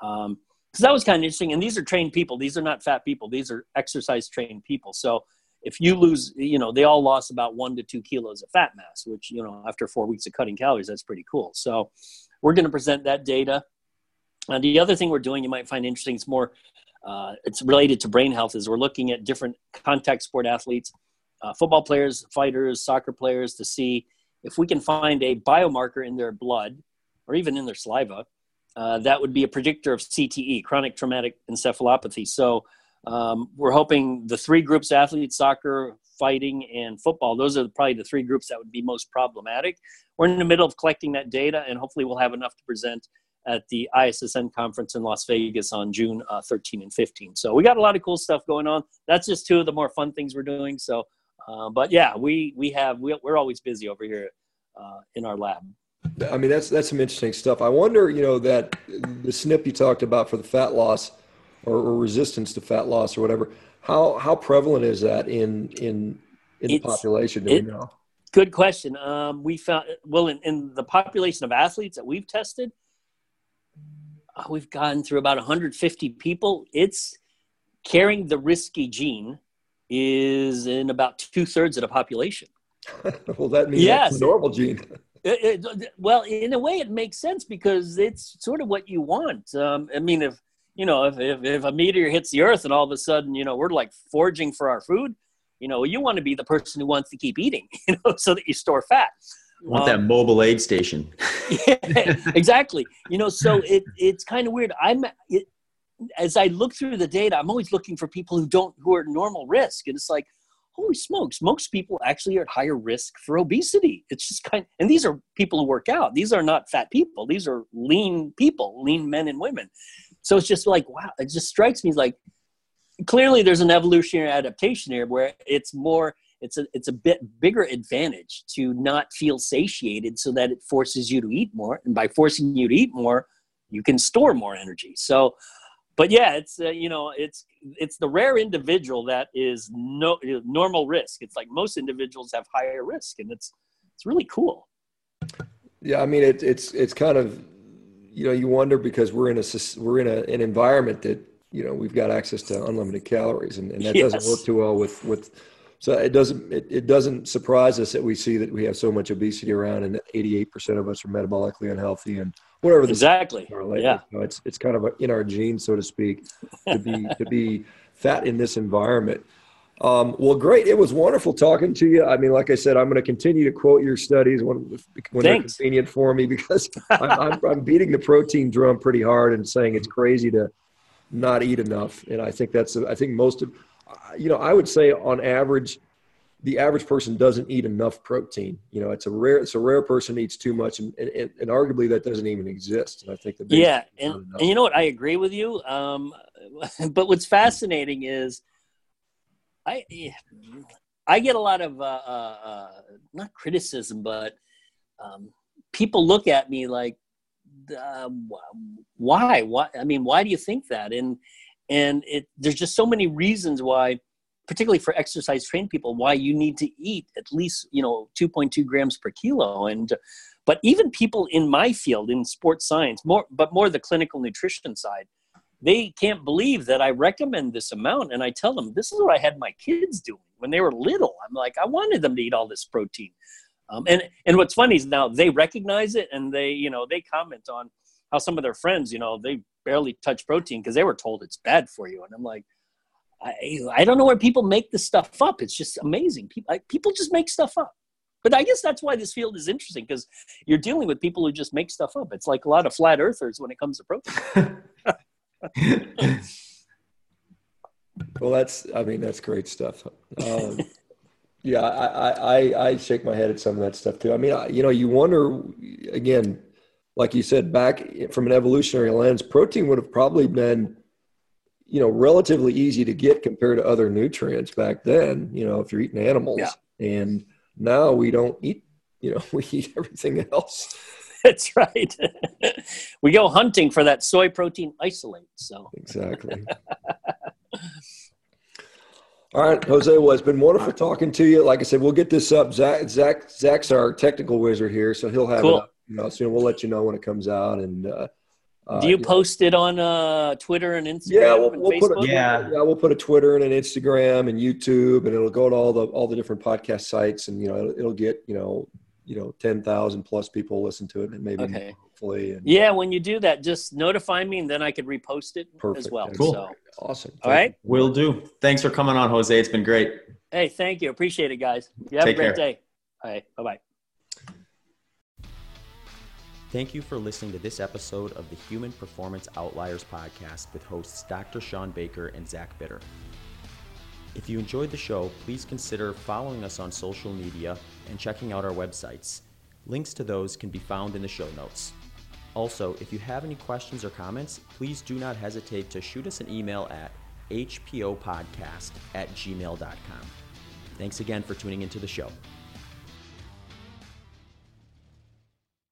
Um, so that was kind of interesting. And these are trained people. These are not fat people. These are exercise trained people. So if you lose, you know, they all lost about one to two kilos of fat mass, which, you know, after four weeks of cutting calories, that's pretty cool. So we're going to present that data. And the other thing we're doing, you might find interesting, it's more, uh, it's related to brain health, is we're looking at different contact sport athletes, uh, football players, fighters, soccer players to see if we can find a biomarker in their blood or even in their saliva, uh, that would be a predictor of CTE, chronic traumatic encephalopathy. So um, we're hoping the three groups athletes, soccer, fighting, and football, those are probably the three groups that would be most problematic. We're in the middle of collecting that data, and hopefully we'll have enough to present at the ISSN conference in Las Vegas on June uh, 13 and 15. So we got a lot of cool stuff going on. That's just two of the more fun things we're doing. So uh, but yeah, we we have we, are always busy over here uh, in our lab. I mean, that's that's some interesting stuff. I wonder, you know, that the SNP you talked about for the fat loss or, or resistance to fat loss or whatever. How how prevalent is that in in in the population? Do it, we know? Good question. Um, we found well in, in the population of athletes that we've tested, uh, we've gone through about 150 people. It's carrying the risky gene is in about two thirds of the population. well, that means yes. that's normal gene. It, it, well, in a way, it makes sense because it's sort of what you want. Um, I mean, if you know, if, if, if a meteor hits the Earth and all of a sudden, you know, we're like foraging for our food, you know, you want to be the person who wants to keep eating, you know, so that you store fat. I want um, that mobile aid station. yeah, exactly. You know, so it it's kind of weird. I'm it, as I look through the data, I'm always looking for people who don't who are normal risk, and it's like, holy smokes, most people actually are at higher risk for obesity. It's just kind, and these are people who work out. These are not fat people. These are lean people, lean men and women. So it's just like, wow, it just strikes me like clearly there's an evolutionary adaptation here where it's more it's a it's a bit bigger advantage to not feel satiated so that it forces you to eat more and by forcing you to eat more you can store more energy so but yeah, it's uh, you know it's it's the rare individual that is no normal risk. It's like most individuals have higher risk, and it's it's really cool. Yeah, I mean it, it's it's kind of you know you wonder because we're in a we're in a, an environment that you know we've got access to unlimited calories, and, and that yes. doesn't work too well with with so it doesn't it, it doesn't surprise us that we see that we have so much obesity around and that 88% of us are metabolically unhealthy and whatever the exactly yeah you know, it's it's kind of in our genes so to speak to be to be fat in this environment Um, well, great. It was wonderful talking to you. I mean, like I said, I'm going to continue to quote your studies when, when they're convenient for me because I'm, I'm, I'm, beating the protein drum pretty hard and saying it's crazy to not eat enough. And I think that's, I think most of, you know, I would say on average, the average person doesn't eat enough protein. You know, it's a rare, it's a rare person eats too much, and, and, and arguably that doesn't even exist. And I think the yeah, and, and you know what, I agree with you. Um, but what's fascinating is I I get a lot of uh, uh, uh, not criticism, but um, people look at me like, uh, why? Why? I mean, why do you think that? And and it there's just so many reasons why, particularly for exercise trained people, why you need to eat at least you know 2.2 grams per kilo. And but even people in my field in sports science, more but more the clinical nutrition side, they can't believe that I recommend this amount. And I tell them, this is what I had my kids doing when they were little. I'm like, I wanted them to eat all this protein. Um, and, and what's funny is now they recognize it and they, you know, they comment on how some of their friends, you know, they barely touch protein because they were told it's bad for you. And I'm like, I, I don't know where people make this stuff up. It's just amazing. People, I, people just make stuff up. But I guess that's why this field is interesting because you're dealing with people who just make stuff up. It's like a lot of flat earthers when it comes to protein. well, that's, I mean, that's great stuff. Um, yeah, I, I, I shake my head at some of that stuff too. I mean, I, you know, you wonder again, like you said, back from an evolutionary lens, protein would have probably been, you know, relatively easy to get compared to other nutrients back then, you know, if you're eating animals. Yeah. And now we don't eat, you know, we eat everything else. That's right. we go hunting for that soy protein isolate. So exactly. All right, Jose. Well, it's been wonderful talking to you. Like I said, we'll get this up. Zach, Zach, Zach's our technical wizard here, so he'll have cool. it up. You know, soon we'll let you know when it comes out. And uh, uh, do you, you post know. it on uh, Twitter and Instagram? Yeah, we'll, and we'll put a, yeah. yeah, we'll put a Twitter and an Instagram and YouTube, and it'll go to all the all the different podcast sites, and you know, it'll, it'll get you know you know, 10,000 plus people listen to it and maybe okay. hopefully. And, yeah. When you do that, just notify me and then I could repost it Perfect. as well. Cool. So. Awesome. All right. Will do. Thanks for coming on, Jose. It's been great. Hey, thank you. Appreciate it, guys. You have Take a great care. day. All right. Bye bye. Thank you for listening to this episode of the Human Performance Outliers podcast with hosts Dr. Shawn Baker and Zach Bitter. If you enjoyed the show, please consider following us on social media and checking out our websites. Links to those can be found in the show notes. Also, if you have any questions or comments, please do not hesitate to shoot us an email at hpopodcast at gmail.com. Thanks again for tuning into the show.